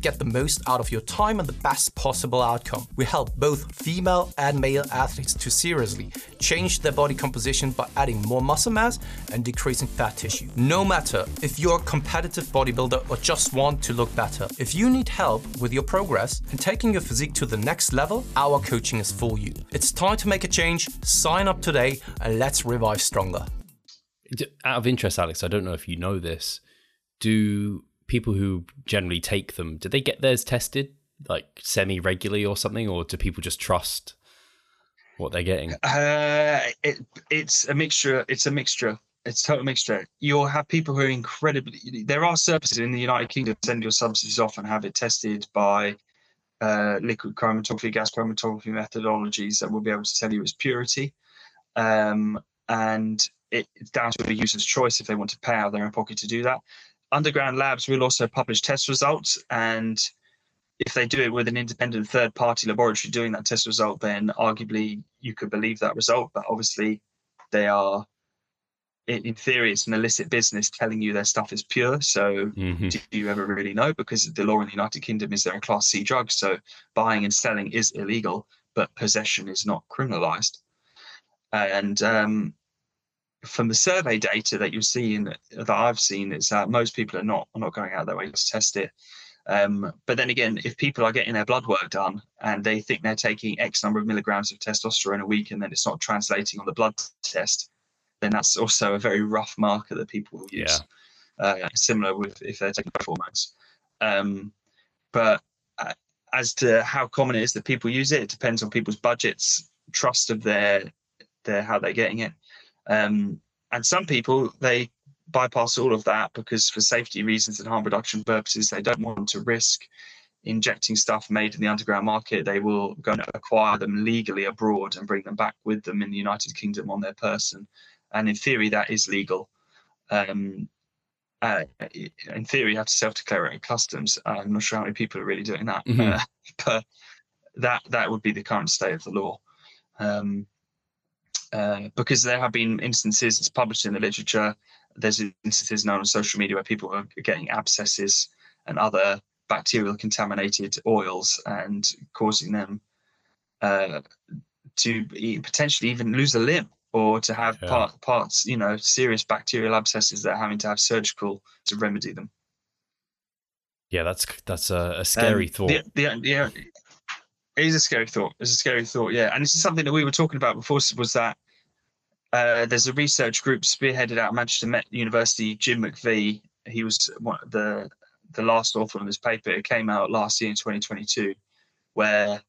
get the most out of your time and the best possible outcome. We help both female and male athletes to seriously change their body composition by adding more muscle mass and decreasing fat tissue. No matter if you're a competitive bodybuilder or just want to look better, if you need help with your progress and taking your physique to the next level, our coaching is for you. It's time to make a change. Sign up today and let's revive stronger. Out of interest, Alex, I don't know if you know this. Do people who generally take them, do they get theirs tested like semi regularly or something, or do people just trust what they're getting? Uh, it, it's a mixture. It's a mixture. It's a total mixture. You'll have people who are incredibly. There are services in the United Kingdom send your substances off and have it tested by uh, liquid chromatography, gas chromatography methodologies that will be able to tell you its purity. Um, and it, it's down to the user's choice if they want to pay out their own pocket to do that underground labs will also publish test results and if they do it with an independent third party laboratory doing that test result then arguably you could believe that result. But obviously they are in theory it's an illicit business telling you their stuff is pure. So mm-hmm. do you ever really know? Because the law in the united kingdom is they're a class c drug so buying and selling is illegal but possession is not criminalized. And um, from the survey data that you're seeing that I've seen is that most people are not are not going out their way to test it. Um, but then again, if people are getting their blood work done and they think they're taking X number of milligrams of testosterone a week and then it's not translating on the blood test, then that's also a very rough marker that people will use. Yeah. Uh, similar with if they're taking hormones. Um, but uh, as to how common it is that people use it, it depends on people's budgets, trust of their their how they're getting it. Um, and some people they bypass all of that because for safety reasons and harm reduction purposes, they don't want to risk injecting stuff made in the underground market. They will go and acquire them legally abroad and bring them back with them in the United Kingdom on their person. And in theory, that is legal. Um, uh, in theory, you have to self-declare it at customs. I'm not sure how many people are really doing that, mm-hmm. uh, but that that would be the current state of the law. Um, uh, because there have been instances, it's published in the literature, there's instances known on social media where people are getting abscesses and other bacterial contaminated oils and causing them uh, to potentially even lose a limb or to have yeah. part, parts, you know, serious bacterial abscesses that are having to have surgical to remedy them. Yeah, that's that's a, a scary um, thought. The, the, yeah, it is a scary thought. It's a scary thought, yeah. And this is something that we were talking about before. Was that uh, there's a research group spearheaded out of Manchester Met University. Jim McVeigh, he was one the the last author on this paper. It came out last year in 2022, where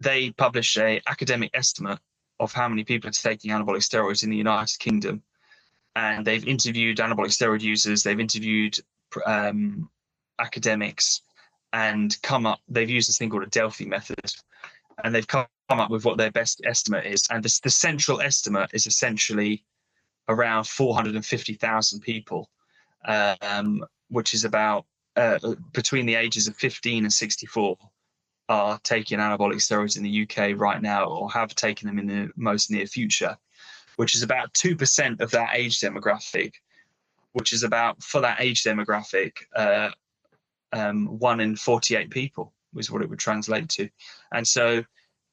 they published a academic estimate of how many people are taking anabolic steroids in the United Kingdom, and they've interviewed anabolic steroid users. They've interviewed um, academics, and come up. They've used this thing called a Delphi method, and they've come up with what their best estimate is. And this, the central estimate is essentially around 450,000 people, um, which is about uh, between the ages of 15 and 64 are taking anabolic steroids in the UK right now or have taken them in the most near future, which is about 2% of that age demographic, which is about, for that age demographic, uh, um, one in 48 people was what it would translate to. And so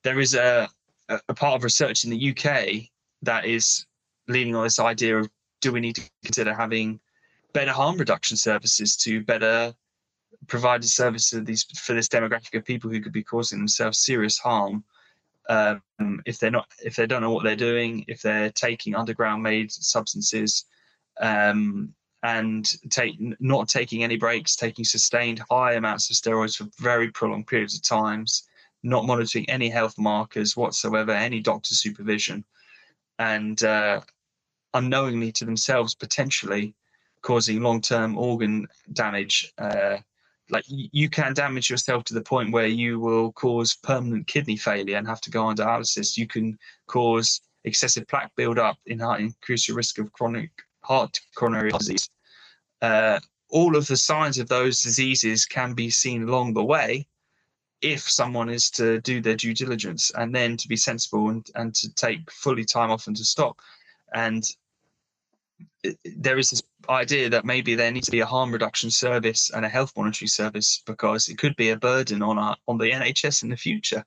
there is a, a part of research in the UK that is leaning on this idea of do we need to consider having better harm reduction services to better provide a service to these for this demographic of people who could be causing themselves serious harm um, if they're not if they don't know what they're doing if they're taking underground made substances um, and take not taking any breaks, taking sustained high amounts of steroids for very prolonged periods of times, not monitoring any health markers whatsoever, any doctor supervision, and uh, unknowingly to themselves potentially causing long-term organ damage. Uh, like you can damage yourself to the point where you will cause permanent kidney failure and have to go on dialysis. You can cause excessive plaque buildup, in increase your risk of chronic heart coronary disease. Uh, all of the signs of those diseases can be seen along the way if someone is to do their due diligence and then to be sensible and, and to take fully time off and to stop. And there is this idea that maybe there needs to be a harm reduction service and a health monitoring service because it could be a burden on our, on the NHS in the future.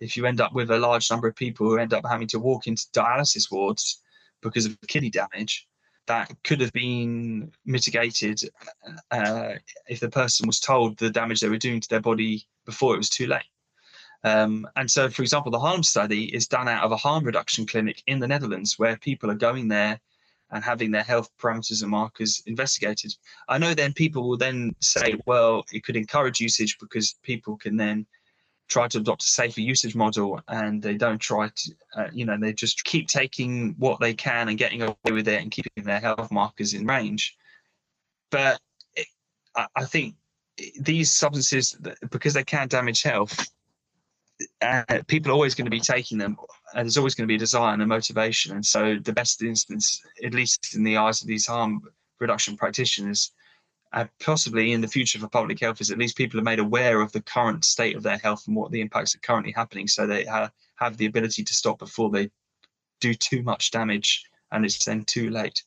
If you end up with a large number of people who end up having to walk into dialysis wards because of kidney damage, that could have been mitigated uh, if the person was told the damage they were doing to their body before it was too late. Um, and so, for example, the HAARLEM study is done out of a harm reduction clinic in the Netherlands where people are going there and having their health parameters and markers investigated. I know then people will then say, well, it could encourage usage because people can then try to adopt a safer usage model and they don't try to, uh, you know, they just keep taking what they can and getting away with it and keeping their health markers in range. But it, I, I think these substances, because they can damage health, uh, people are always going to be taking them and there's always going to be a desire and a motivation and so the best instance at least in the eyes of these harm reduction practitioners possibly in the future for public health is at least people are made aware of the current state of their health and what the impacts are currently happening. So they ha- have the ability to stop before they do too much damage and it's then too late.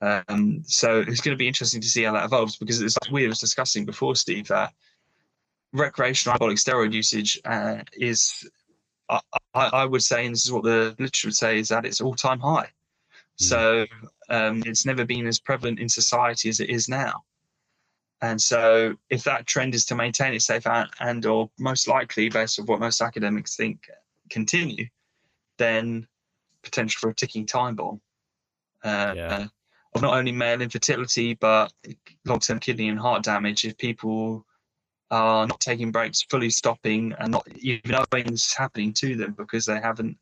Um, so it's going to be interesting to see how that evolves because it's like we were discussing before steve that recreational anabolic steroid usage uh, is I, I, would say and this is what the literature would say is that its all-time high. So um, it's never been as prevalent in society as it is now. And so, if that trend is to maintain itself and, and or most likely, based on what most academics think, continue, then potential for a ticking time bomb uh, yeah. uh, of not only male infertility but long-term kidney and heart damage if people are not taking breaks, fully stopping, and not even knowing this is happening to them because they haven't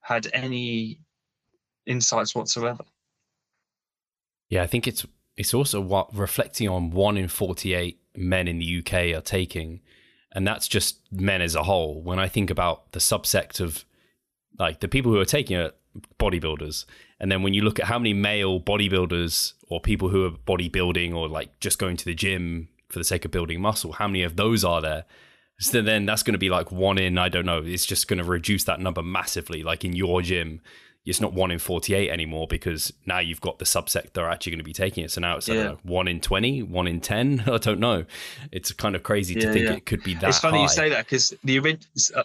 had any insights whatsoever. Yeah, I think it's it's also what reflecting on one in forty eight men in the UK are taking, and that's just men as a whole. When I think about the subsect of like the people who are taking it, bodybuilders, and then when you look at how many male bodybuilders or people who are bodybuilding or like just going to the gym for the sake of building muscle, how many of those are there? So then that's going to be like one in, I don't know, it's just going to reduce that number massively. Like in your gym, it's not one in 48 anymore because now you've got the subset that are actually going to be taking it. So now it's, yeah. know, one in 20, one in 10. I don't know. It's kind of crazy to think yeah. it could be that It's funny high. you say that because the original, uh,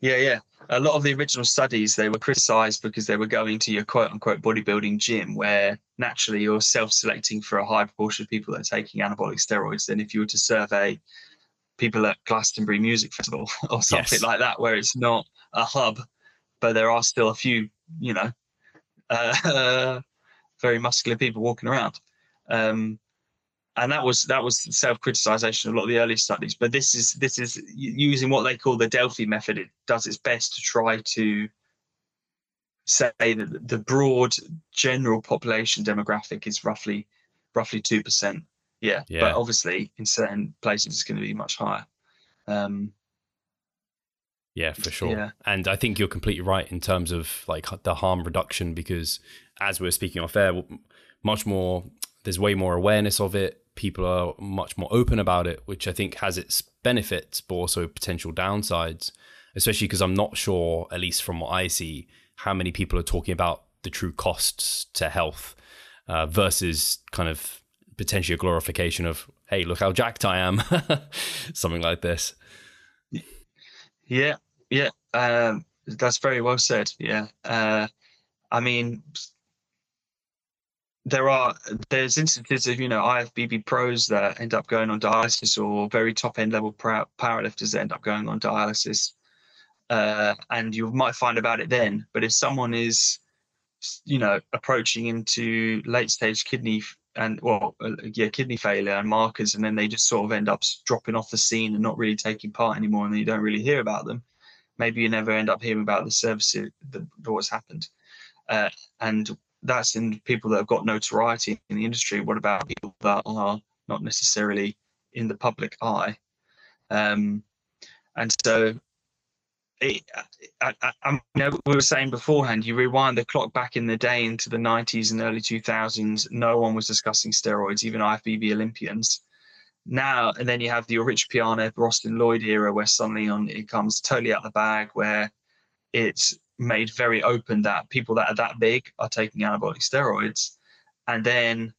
yeah, yeah. A lot of the original studies, they were criticized because they were going to your quote unquote bodybuilding gym where naturally you're self selecting for a high proportion of people that are taking anabolic steroids Then if you were to survey people at Glastonbury Music Festival or something yes. like that, where it's not a hub, but there are still a few, you know, uh, very muscular people walking around. Um, and that was that was self-criticization of a lot of the early studies. But this is this is using what they call the Delphi method. It does its best to try to say that the broad general population demographic is roughly roughly two percent yeah, yeah. But obviously, in certain places, it's going to be much higher. Um, yeah, for sure. Yeah. And I think you're completely right in terms of like the harm reduction because as we are speaking off air, much more, there's way more awareness of it. People are much more open about it, which I think has its benefits, but also potential downsides, especially because I'm not sure, at least from what I see, how many people are talking about the true costs to health uh, versus kind of potentially a glorification of hey look how jacked i am something like this yeah yeah um, that's very well said yeah uh, i mean there are there's instances of you know ifbb pros that end up going on dialysis or very top end level powerlifters that end up going on dialysis uh, and you might find about it then but if someone is you know approaching into late stage kidney and well, uh, yeah, kidney failure and markers, and then they just sort of end up dropping off the scene and not really taking part anymore, and then you don't really hear about them. Maybe you never end up hearing about the services that what's happened, uh, and that's in people that have got notoriety in the industry. What about people that are not necessarily in the public eye? Um, and so it, I, I, I, know, we were saying beforehand, you rewind the clock back in the day into the 90s and early 2000s, no one was discussing steroids, even IFBB Olympians. Now, and then you have the Rich Piana, Austin Lloyd era, where suddenly on it comes totally out of the bag, where it's made very open that people that are that big are taking anabolic steroids. And then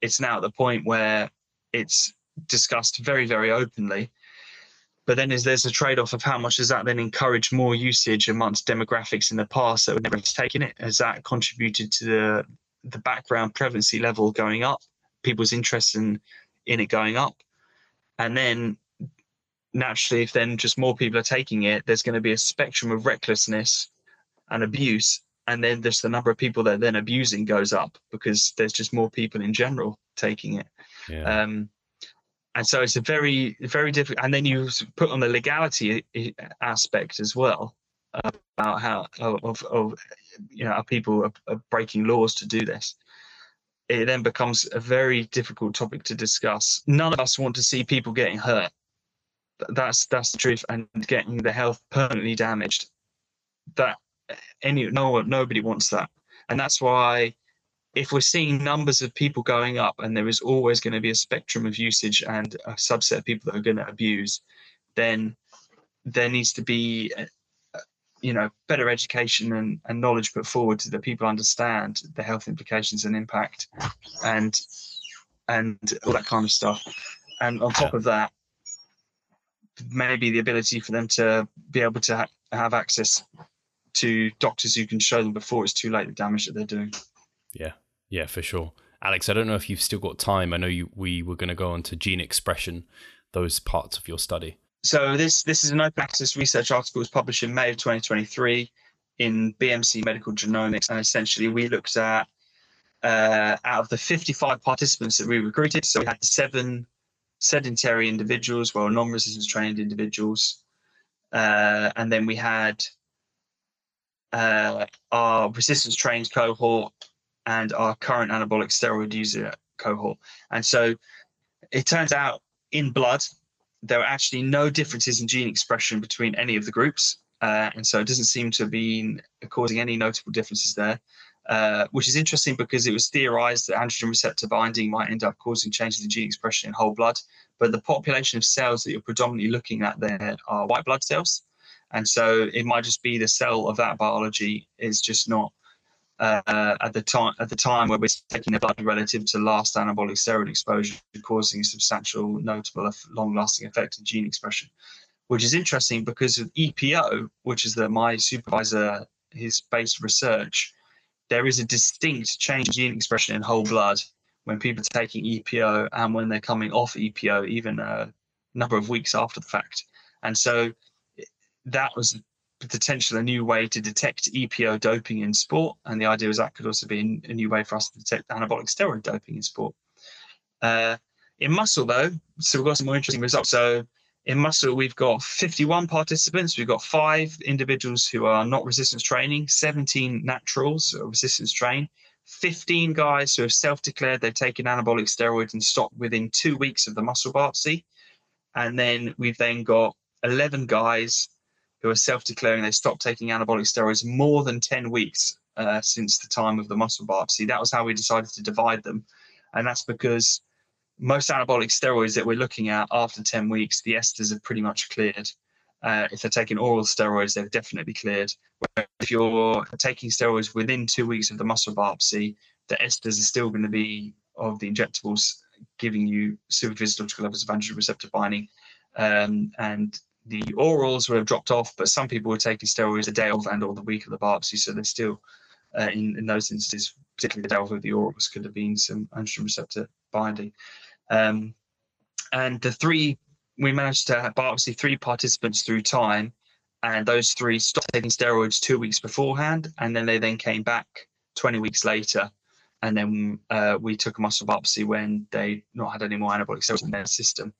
it's now at the point where it's discussed very, very openly but then is there's a trade-off of how much does that then encourage more usage amongst demographics in the past that would never have taken it? Has that contributed to the the background prevalency level going up, people's interest in in it going up, and then naturally, if then just more people are taking it, there's going to be a spectrum of recklessness and abuse, and then just the number of people that are then abusing goes up because there's just more people in general taking it. Yeah. Um, and so it's a very very difficult and then you put on the legality aspect as well about how of, of you know how people are, are, breaking laws to do this it then becomes a very difficult topic to discuss. None of us want to see people getting hurt. That's that's the truth and getting their health permanently damaged. That any no nobody wants that. And that's why if we're seeing numbers of people going up and there is always going to be a spectrum of usage and a subset of people that are going to abuse, then there needs to be, you know, better education and, and knowledge put forward so that people understand the health implications and impact and and all that kind of stuff. And on top of that, maybe the ability for them to be able to ha- have access to doctors who can show them before it's too late the damage that they're doing. Yeah, yeah, for sure. Alex, I don't know if you've still got time. I know you, we were going to go on to gene expression, those parts of your study. So this this is an open access research article was published in May of 2023 in BMC Medical Genomics, and essentially we looked at uh, out of the 55 participants that we recruited. So we had seven sedentary individuals, well, non-resistance trained individuals, uh, and then we had uh, our resistance trained cohort and our current anabolic steroid user cohort. And so it turns out in blood, there are actually no differences in gene expression between any of the groups. Uh, and so it doesn't seem to have been causing any notable differences there, uh, which is interesting because it was theorized that androgen receptor binding might end up causing changes in gene expression in whole blood. But the population of cells that you're predominantly looking at there are white blood cells. And so it might just be the cell of that biology is just not uh, at the time at the time where we're taking the blood relative to last anabolic steroid exposure, causing a substantial, notable, long-lasting effect in gene expression, which is interesting because of EPO, which is the my supervisor his base research, there is a distinct change in gene expression in whole blood when people are taking EPO and when they're coming off EPO, even a number of weeks after the fact. And so that was potential a new way to detect EPO doping in sport, and the idea was that could also be a new way for us to detect anabolic steroid doping in sport. Uh, in muscle, though, so we've got some more interesting results. So in muscle, we've got 51 participants. We've got five individuals who are not resistance training, 17 naturals resistance train, 15 guys who have self-declared they've taken anabolic steroids and stopped within two weeks of the muscle biopsy. And then we've then got 11 guys who are self-declaring they stopped taking anabolic steroids more than 10 weeks uh, since the time of the muscle biopsy. That was how we decided to divide them. And that's because most anabolic steroids that we're looking at after 10 weeks, the esters are pretty much cleared. Uh, if they're taking oral steroids, they're definitely cleared. If you're taking steroids within two weeks of the muscle biopsy, the esters are still going to be of the injectables giving you superphysiological levels of androgen receptor binding. Um, and the orals would have dropped off, but some people were taking steroids a day off and or the week of the biopsy, so there's still, uh, in, in those instances, particularly the day of the orals, could have been some androgen receptor binding. Um, and the three, we managed to biopsy three participants through time, and those three stopped taking steroids two weeks beforehand, and then they then came back 20 weeks later. And then uh, we took a muscle biopsy when they not had any more anabolic steroids in their system.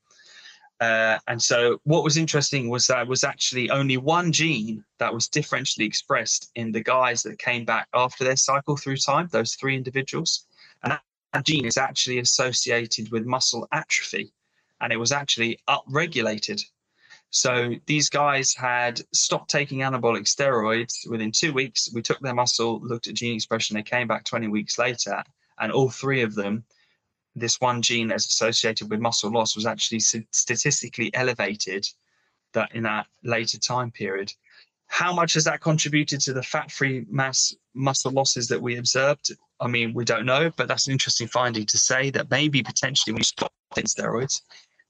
Uh, and so what was interesting was that was actually only one gene that was differentially expressed in the guys that came back after their cycle through time, those three individuals. And that, that gene is actually associated with muscle atrophy and it was actually upregulated. So these guys had stopped taking anabolic steroids within two weeks. We took their muscle, looked at gene expression, they came back 20 weeks later, and all three of them this one gene that's associated with muscle loss was actually statistically elevated that in that later time period. How much has that contributed to the fat-free mass muscle losses that we observed? I mean, we don't know, but that's an interesting finding to say that maybe potentially when you stop taking steroids,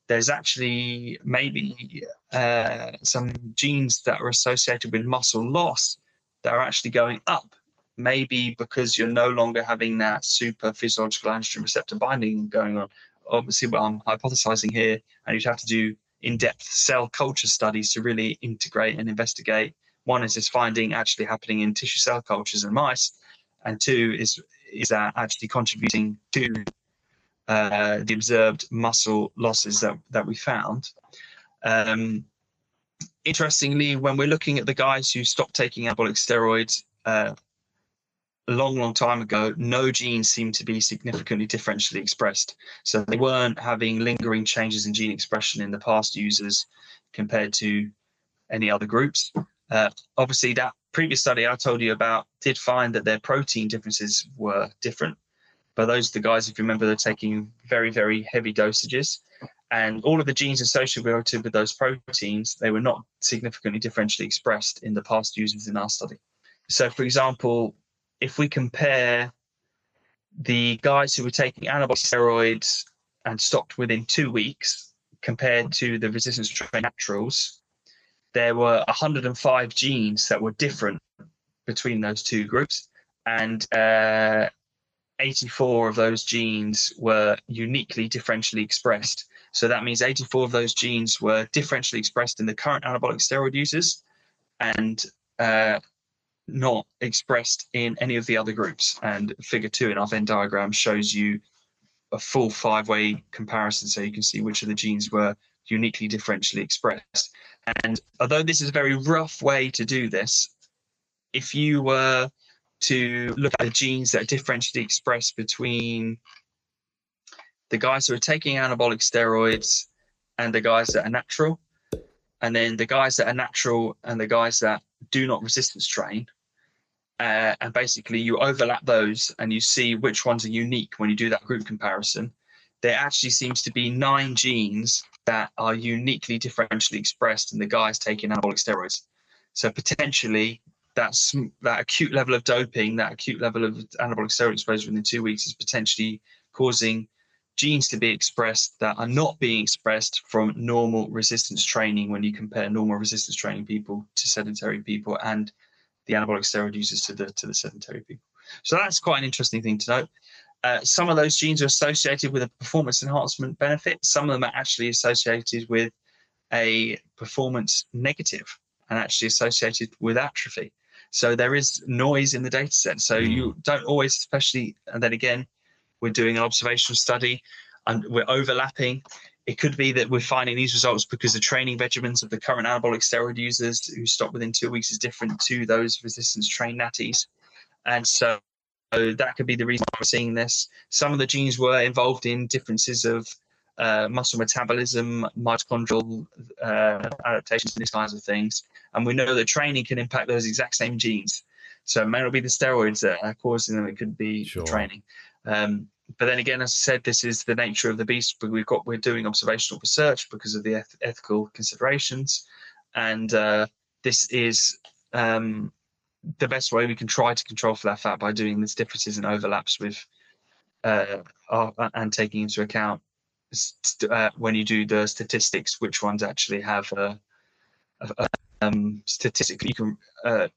there's actually maybe uh, some genes that are associated with muscle loss that are actually going up maybe because you're no longer having that super physiological androgen receptor binding going on. Obviously, what I'm hypothesizing here, and you'd have to do in-depth cell culture studies to really integrate and investigate. One is this finding actually happening in tissue cell cultures in mice, and two is is that actually contributing to uh, the observed muscle losses that that we found. Um, interestingly, when we're looking at the guys who stopped taking anabolic steroids, uh, a long, long time ago, no genes seemed to be significantly differentially expressed. So they weren't having lingering changes in gene expression in the past users compared to any other groups. Uh, obviously, that previous study I told you about did find that their protein differences were different. But those are the guys, if you remember, they're taking very, very heavy dosages. And all of the genes associated with those proteins, they were not significantly differentially expressed in the past users in our study. So, for example, if we compare the guys who were taking anabolic steroids and stopped within two weeks compared to the resistance trained naturals, there were 105 genes that were different between those two groups, and uh, 84 of those genes were uniquely differentially expressed. So that means 84 of those genes were differentially expressed in the current anabolic steroid users, and uh, not expressed in any of the other groups. And figure two in our Venn diagram shows you a full five-way comparison so you can see which of the genes were uniquely differentially expressed. And although this is a very rough way to do this, if you were to look at the genes that are differentially expressed between the guys who are taking anabolic steroids and the guys that are natural, and then the guys that are natural and the guys that do not resistance train, uh, and basically you overlap those and you see which ones are unique when you do that group comparison. There actually seems to be nine genes that are uniquely differentially expressed in the guys taking anabolic steroids. So potentially that's that acute level of doping, that acute level of anabolic steroid exposure within two weeks is potentially causing genes to be expressed that are not being expressed from normal resistance training when you compare normal resistance training people to sedentary people and the anabolic steroid users to the to the sedentary people. So that's quite an interesting thing to note. Uh, some of those genes are associated with a performance enhancement benefit. Some of them are actually associated with a performance negative and actually associated with atrophy. So there is noise in the data set. So mm. you don't always, especially, and then again, we're doing an observational study and we're overlapping. It could be that we're finding these results because the training regimens of the current anabolic steroid users who stop within two weeks is different to those resistance trained natties. And so that could be the reason we're seeing this. Some of the genes were involved in differences of uh, muscle metabolism, mitochondrial uh, adaptations, and these kinds of things. And we know that training can impact those exact same genes. So it may not be the steroids that are causing them; it could be sure. training. Um, but then again, as I said, this is the nature of the beast. We've got we're doing observational research because of the eth- ethical considerations, and uh, this is um, the best way we can try to control for that fat by doing these differences and overlaps with uh, and taking into account uh, when you do the statistics which ones actually have a, a, a um, statistically you can uh,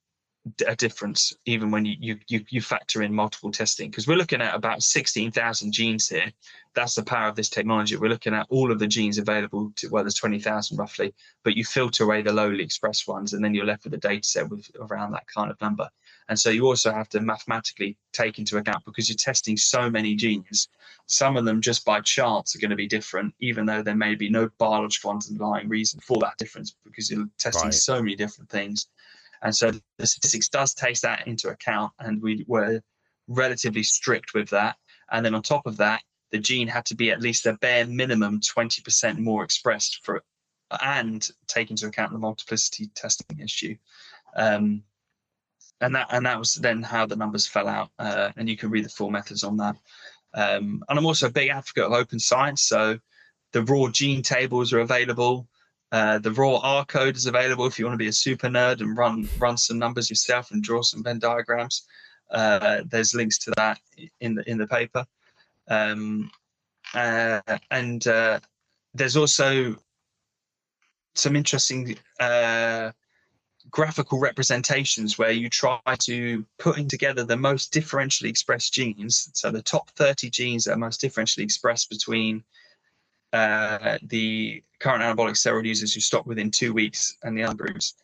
a difference even when you you you factor in multiple testing because we're looking at about 16,000 genes here. That's the power of this technology. We're looking at all of the genes available to well there's 20,000 roughly but you filter away the lowly expressed ones and then you're left with a data set with around that kind of number. And so you also have to mathematically take into account because you're testing so many genes some of them just by chance are going to be different even though there may be no biological underlying reason for that difference because you're testing right. so many different things and so the statistics does take that into account, and we were relatively strict with that. And then on top of that, the gene had to be at least a bare minimum 20% more expressed for and take into account the multiplicity testing issue. Um, and that and that was then how the numbers fell out. Uh, and you can read the full methods on that. Um, and I'm also a big advocate of open science. So the raw gene tables are available. Uh, the raw R code is available if you want to be a super nerd and run run some numbers yourself and draw some Venn diagrams. Uh, there's links to that in the in the paper, um, uh, and uh, there's also some interesting uh, graphical representations where you try to putting together the most differentially expressed genes. So the top 30 genes that are most differentially expressed between uh, the current anabolic steroid users who stop within two weeks and the other groups.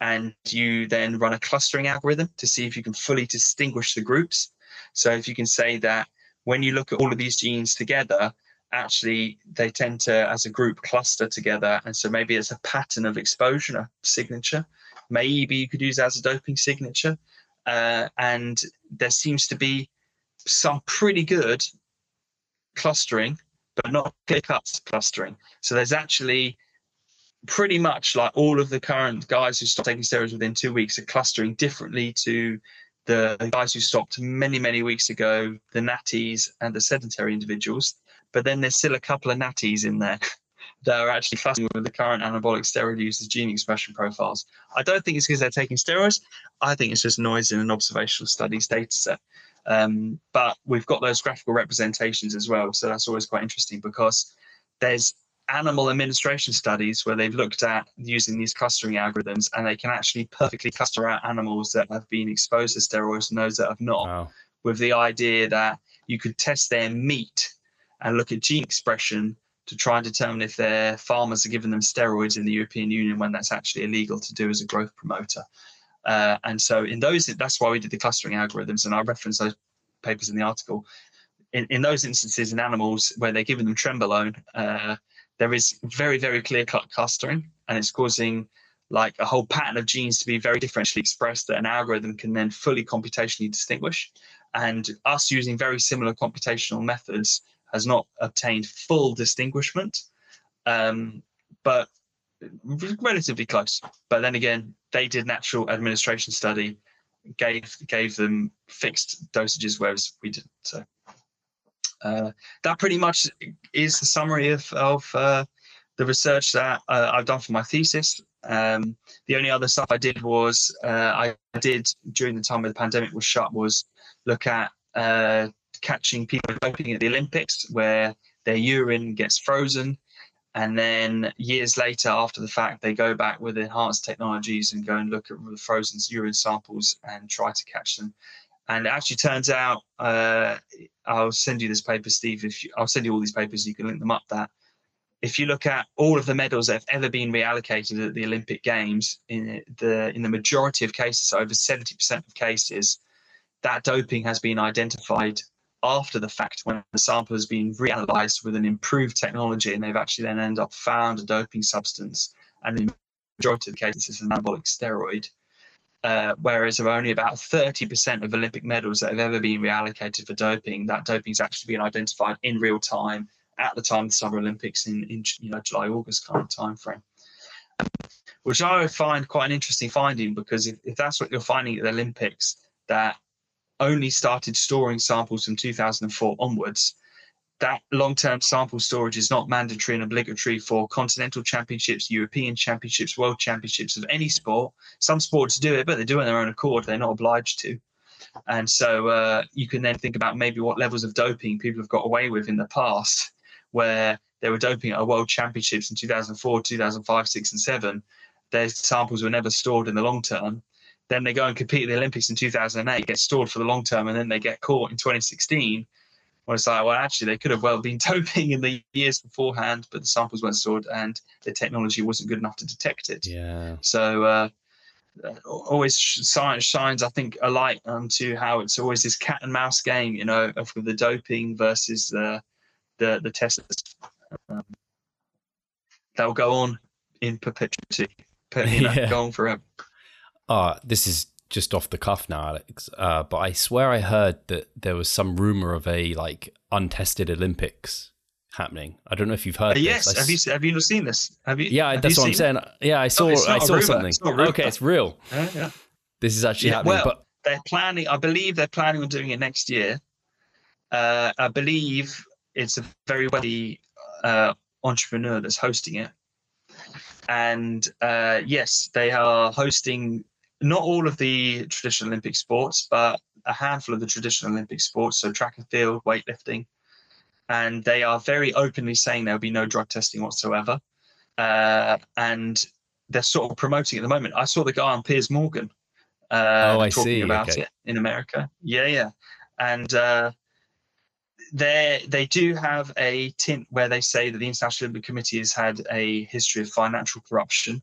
And you then run a clustering algorithm to see if you can fully distinguish the groups. So if you can say that when you look at all of these genes together, actually they tend to, as a group, cluster together. And so maybe it's a pattern of exposure, a signature. Maybe you could use as a doping signature. Uh, and there seems to be some pretty good clustering but not clear cut clustering. So there's actually pretty much like all of the current guys who stopped taking steroids within two weeks are clustering differently to the guys who stopped many, many weeks ago, the natties and the sedentary individuals. But then there's still a couple of natties in there that are actually clustering with the current anabolic steroid users' gene expression profiles. I don't think it's because they're taking steroids. I think it's just noise in an observational studies data set. Um, but we've got those graphical representations as well. So that's always quite interesting because there's animal administration studies where they've looked at using these clustering algorithms and they can actually perfectly cluster out animals that have been exposed to steroids and those that have not, wow. with the idea that you could test their meat and look at gene expression to try and determine if their farmers are giving them steroids in the European Union when that's actually illegal to do as a growth promoter. Uh, and so in those, that's why we did the clustering algorithms, and I reference those papers in the article. In, in those instances, in animals where they're giving them trenbolone, uh, there is very, very clear cut clustering, and it's causing like a whole pattern of genes to be very differentially expressed that an algorithm can then fully computationally distinguish. And us using very similar computational methods has not obtained full distinguishment, um, but relatively close. But then again, they did natural administration study, gave gave them fixed dosages, whereas we didn't. So uh, that pretty much is the summary of of uh, the research that uh, I've done for my thesis. Um, the only other stuff I did was uh, I did during the time where the pandemic was shut was look at uh, catching people doping at the Olympics where their urine gets frozen. And then years later, after the fact, they go back with enhanced technologies and go and look at the frozen urine samples and try to catch them. And it actually turns out, uh, I'll send you this paper, Steve. If you, I'll send you all these papers, you can link them up. That if you look at all of the medals that have ever been reallocated at the Olympic Games, in the in the majority of cases, over 70% of cases, that doping has been identified after the fact when the sample has been reanalyzed with an improved technology and they've actually then end up found a doping substance and in the majority of the cases it's an anabolic steroid uh, whereas of only about 30% of olympic medals that have ever been reallocated for doping that doping has actually been identified in real time at the time of the summer olympics in, in you know july august kind of time frame which i find quite an interesting finding because if, if that's what you're finding at the olympics that only started storing samples from 2004 onwards, that long-term sample storage is not mandatory and obligatory for continental championships, European championships, world championships of any sport. Some sports do it, but they do it on their own accord. They're not obliged to. And so uh, you can then think about maybe what levels of doping people have got away with in the past, where they were doping at a world championships in 2004, 2005, 6, and 7. Their samples were never stored in the long term. Then they go and compete at the Olympics in 2008, get stored for the long term, and then they get caught in 2016. Well, it's like, well, actually, they could have well been doping in the years beforehand, but the samples weren't stored and the technology wasn't good enough to detect it. Yeah. So, uh, always science shines, I think, a light onto how it's always this cat and mouse game, you know, of the doping versus the the the tests. Um, they'll go on in perpetuity, you know, yeah. go on forever uh, this is just off the cuff now, Alex. Uh, but I swear I heard that there was some rumor of a like untested Olympics happening. I don't know if you've heard. Uh, yes, this. have you have you not seen this? Have you? Yeah, have that's you what I'm saying. It? Yeah, I saw. No, I saw something. It's okay, it's real. Yeah, yeah. This is actually yeah, happening. Well, but they're planning. I believe they're planning on doing it next year. Uh, I believe it's a very wealthy uh, entrepreneur that's hosting it. And uh, yes, they are hosting not all of the traditional Olympic sports, but a handful of the traditional Olympic sports, so track and field, weightlifting. And they are very openly saying there'll be no drug testing whatsoever. Uh, and they're sort of promoting at the moment. I saw the guy on Piers Morgan uh, oh, I talking see. about okay. it in America. Yeah, yeah. And uh, they they do have a tint where they say that the International Olympic Committee has had a history of financial corruption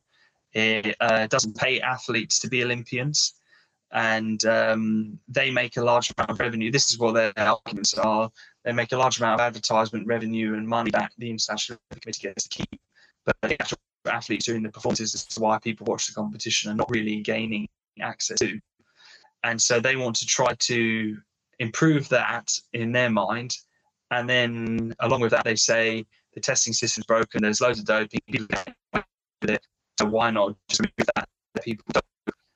it uh, doesn't pay athletes to be Olympians, and um, they make a large amount of revenue. This is what their arguments are. They make a large amount of advertisement revenue and money that the International Olympic Committee gets to keep. But the actual athletes doing the performances is why people watch the competition and not really gaining access to. And so they want to try to improve that in their mind. And then along with that, they say the testing system's broken, there's loads of doping. So why not just remove that? People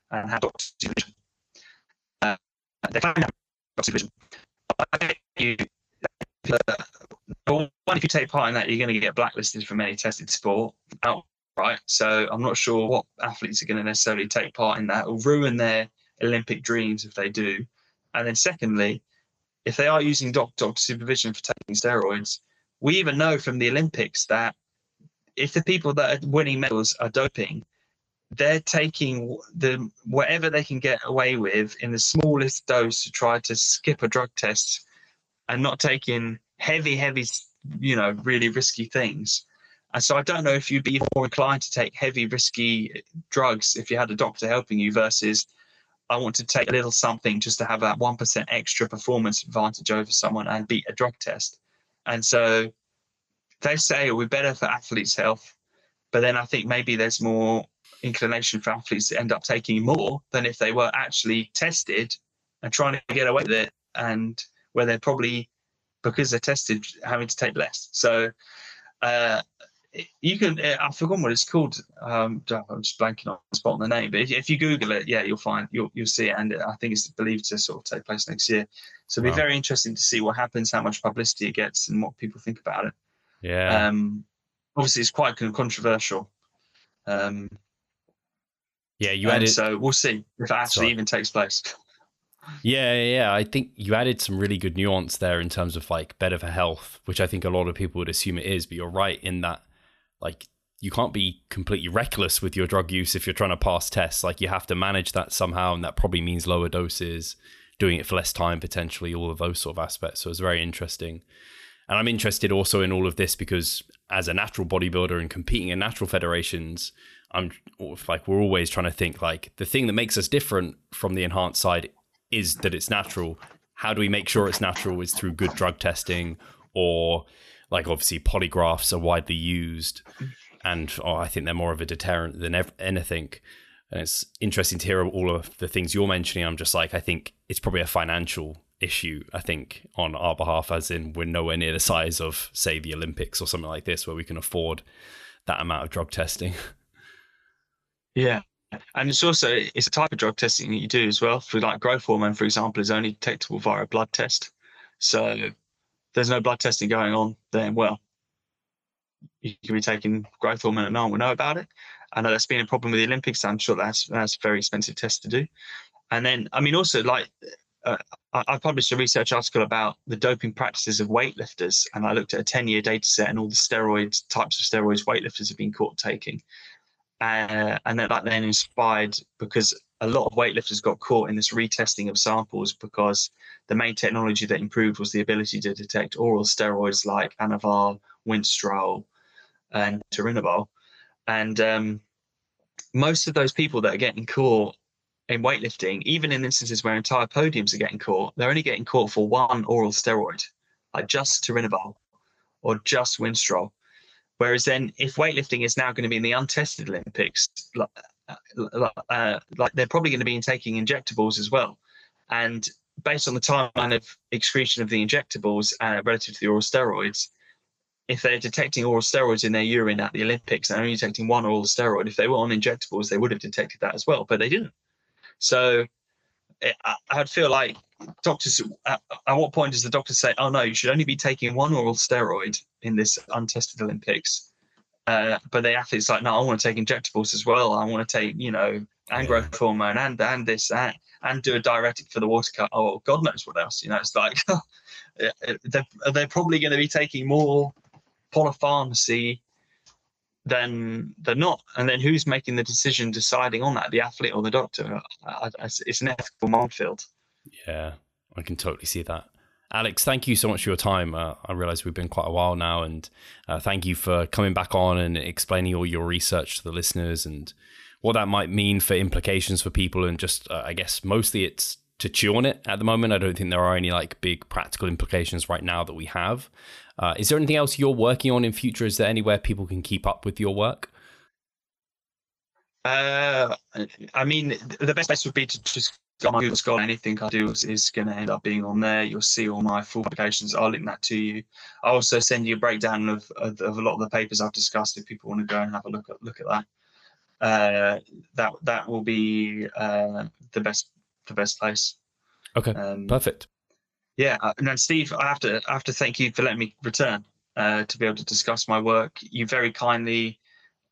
and have doctor supervision. Uh, they can have doctor supervision. You, uh, one, if you take part in that, you're going to get blacklisted from any tested sport outright. So I'm not sure what athletes are going to necessarily take part in that. or ruin their Olympic dreams if they do. And then secondly, if they are using doctor supervision for taking steroids, we even know from the Olympics that if the people that are winning medals are doping, they're taking the whatever they can get away with in the smallest dose to try to skip a drug test and not taking heavy, heavy, you know, really risky things. And so I don't know if you'd be more inclined to take heavy, risky eh, drugs if you had a doctor helping you versus I want to take a little something just to have that 1% extra performance advantage over someone and beat a drug test. And so they say it would be better for athletes' health, but then I think maybe there's more inclination for athletes to end up taking more than if they were actually tested and trying to get away with it, and where they're probably because they're tested having to take less. So uh, you can uh, I've forgotten what it's called. Um, I'm just blanking on the spot on the name, but if, if, you Google it, yeah, you'll find you'll you'll see it, and I think it's believed to sort of take place next year. So it'll be very interesting to see what happens, how much publicity it gets, and what people think about it. Yeah. Um, obviously, it's quite controversial. Um, yeah, you added. So we'll see if it actually Sorry. even takes place. Yeah, yeah, I think you added some really good nuance there in terms of like better for health, which I think a lot of people would assume it is. But you're right in that, like, you can't be completely reckless with your drug use if you're trying to pass tests. Like, you have to manage that somehow, and that probably means lower doses, doing it for less time potentially, all of those sort of aspects. So it's very interesting. And I'm interested also in all of this because as a natural bodybuilder and competing in natural federations, I'm like we're always trying to think like the thing that makes us different from the enhanced side is that it's natural. How do we make sure it's natural? Is through good drug testing or like obviously polygraphs are widely used and oh, I think they're more of a deterrent than anything. And it's interesting to hear all of the things you're mentioning. I'm just like, I think it's probably a financial issue, I think, on our behalf, as in we're nowhere near the size of, say, the Olympics or something like this, where we can afford that amount of drug testing. Yeah. And it's also it's a type of drug testing that you do as well. For like growth hormone, for example, is only detectable via a blood test. So there's no blood testing going on, then well, you can be taking growth hormone and no one will know about it. I know that's been a problem with the Olympics. I'm sure that's that's a very expensive test to do. And then, I mean, also like uh, I, published a research article about the doping practices of weightlifters, and I looked at a 10 year data set and all the steroid types of steroids weightlifters have been caught taking. Uh, and that, that then inspired because a lot of weightlifters got caught in this retesting of samples because the main technology that improved was the ability to detect oral steroids like Anavar, Winstrol, and Turinabol. And um, most of those people that are getting caught in weightlifting, even in instances where entire podiums are getting caught, they're only getting caught for one oral steroid, like just Turinabol or just Winstrol. Whereas then, if weightlifting is now going to be in the untested Olympics, uh, uh, like they're probably going to be taking injectables as well. And based on the timeline of excretion of the injectables uh, relative to the oral steroids, if they're detecting oral steroids in their urine at the Olympics and only detecting one oral steroid, if they were on injectables, they would have detected that as well, but they didn't. So eh, I, I'd feel like doctors, at, at, what point does the doctor say, oh no, you should only be taking one oral steroid in this untested Olympics? Uh, but the athlete's like, no, I want to take injectables as well. I want to take, you know, and growth hormone and and this and, and do a diuretic for the water cut. Oh, God knows what else. You know, it's like they're, they're probably going to be taking more polypharmacy then they're not. And then who's making the decision deciding on that, the athlete or the doctor? It's an ethical minefield. Yeah, I can totally see that. Alex, thank you so much for your time. Uh, I realize we've been quite a while now, and uh, thank you for coming back on and explaining all your research to the listeners and what that might mean for implications for people. And just, uh, I guess, mostly it's to chew on it at the moment. I don't think there are any like big practical implications right now that we have. Uh, is there anything else you're working on in future? Is there anywhere people can keep up with your work? Uh, I mean, the best place would be to just go on Google Scholar. Anything I do is, is going to end up being on there. You'll see all my full publications. I'll link that to you. I'll also send you a breakdown of, of, of, a lot of the papers I've discussed if people want to go and have a look at look at that. Uh, that that will be uh, the best the best place. Okay, um, perfect. Yeah, uh, and then Steve, I have to I have to thank you for letting me return uh, to be able to discuss my work. You very kindly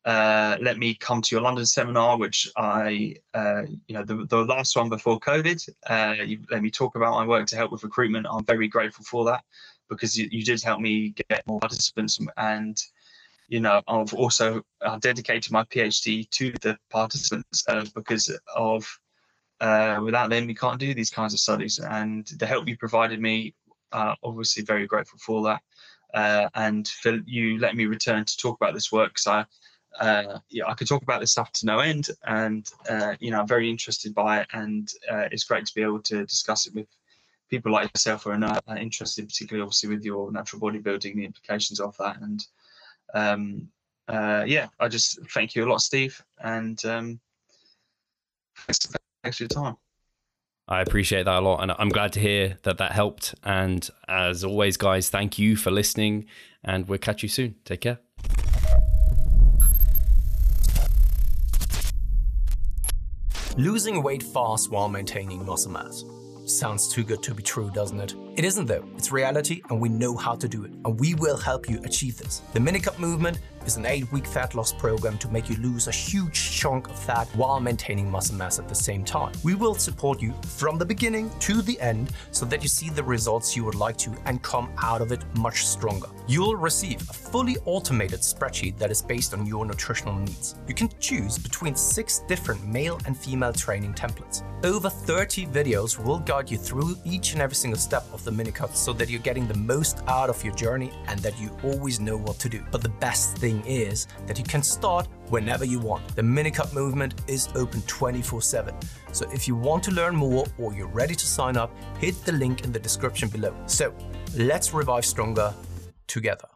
uh, let me come to your London seminar, which I, uh, you know, the, the last one before COVID. Uh, you let me talk about my work to help with recruitment. I'm very grateful for that because you, you did help me get more participants and. You know, I've also uh, dedicated my PhD to the participants because of uh, without them, we can't do these kinds of studies. And the help you provided me, uh, obviously very grateful for that. Uh, and for you let me return to talk about this work because I, uh, yeah, I could talk about this stuff to no end, and uh, you know I'm very interested by it, and uh, it's great to be able to discuss it with people like yourself who are not interested, particularly obviously with your natural bodybuilding, the implications of that, and um, uh, yeah, I just thank you a lot, Steve, and um, thanks, thanks for your time. I appreciate that a lot, and I'm glad to hear that that helped. And as always, guys, thank you for listening, and we'll catch you soon. Take care. Losing weight fast while maintaining muscle mass. Sounds too good to be true, doesn't it? It isn't though. It's reality and we know how to do it. And we will help you achieve this. The Minicut movement is an 8-week fat loss program to make you lose a huge chunk of fat while maintaining muscle mass at the same time. We will support you from the beginning to the end so that you see the results you would like to and come out of it much stronger. You'll receive a fully automated spreadsheet that is based on your nutritional needs. You can choose between six different male and female training templates. Over 30 videos will guide you through each and every single step of the minicut so that you're getting the most out of your journey and that you always know what to do. But the best thing is that you can start whenever you want. The minicut movement is open 24 7. So if you want to learn more or you're ready to sign up, hit the link in the description below. So let's revive stronger together.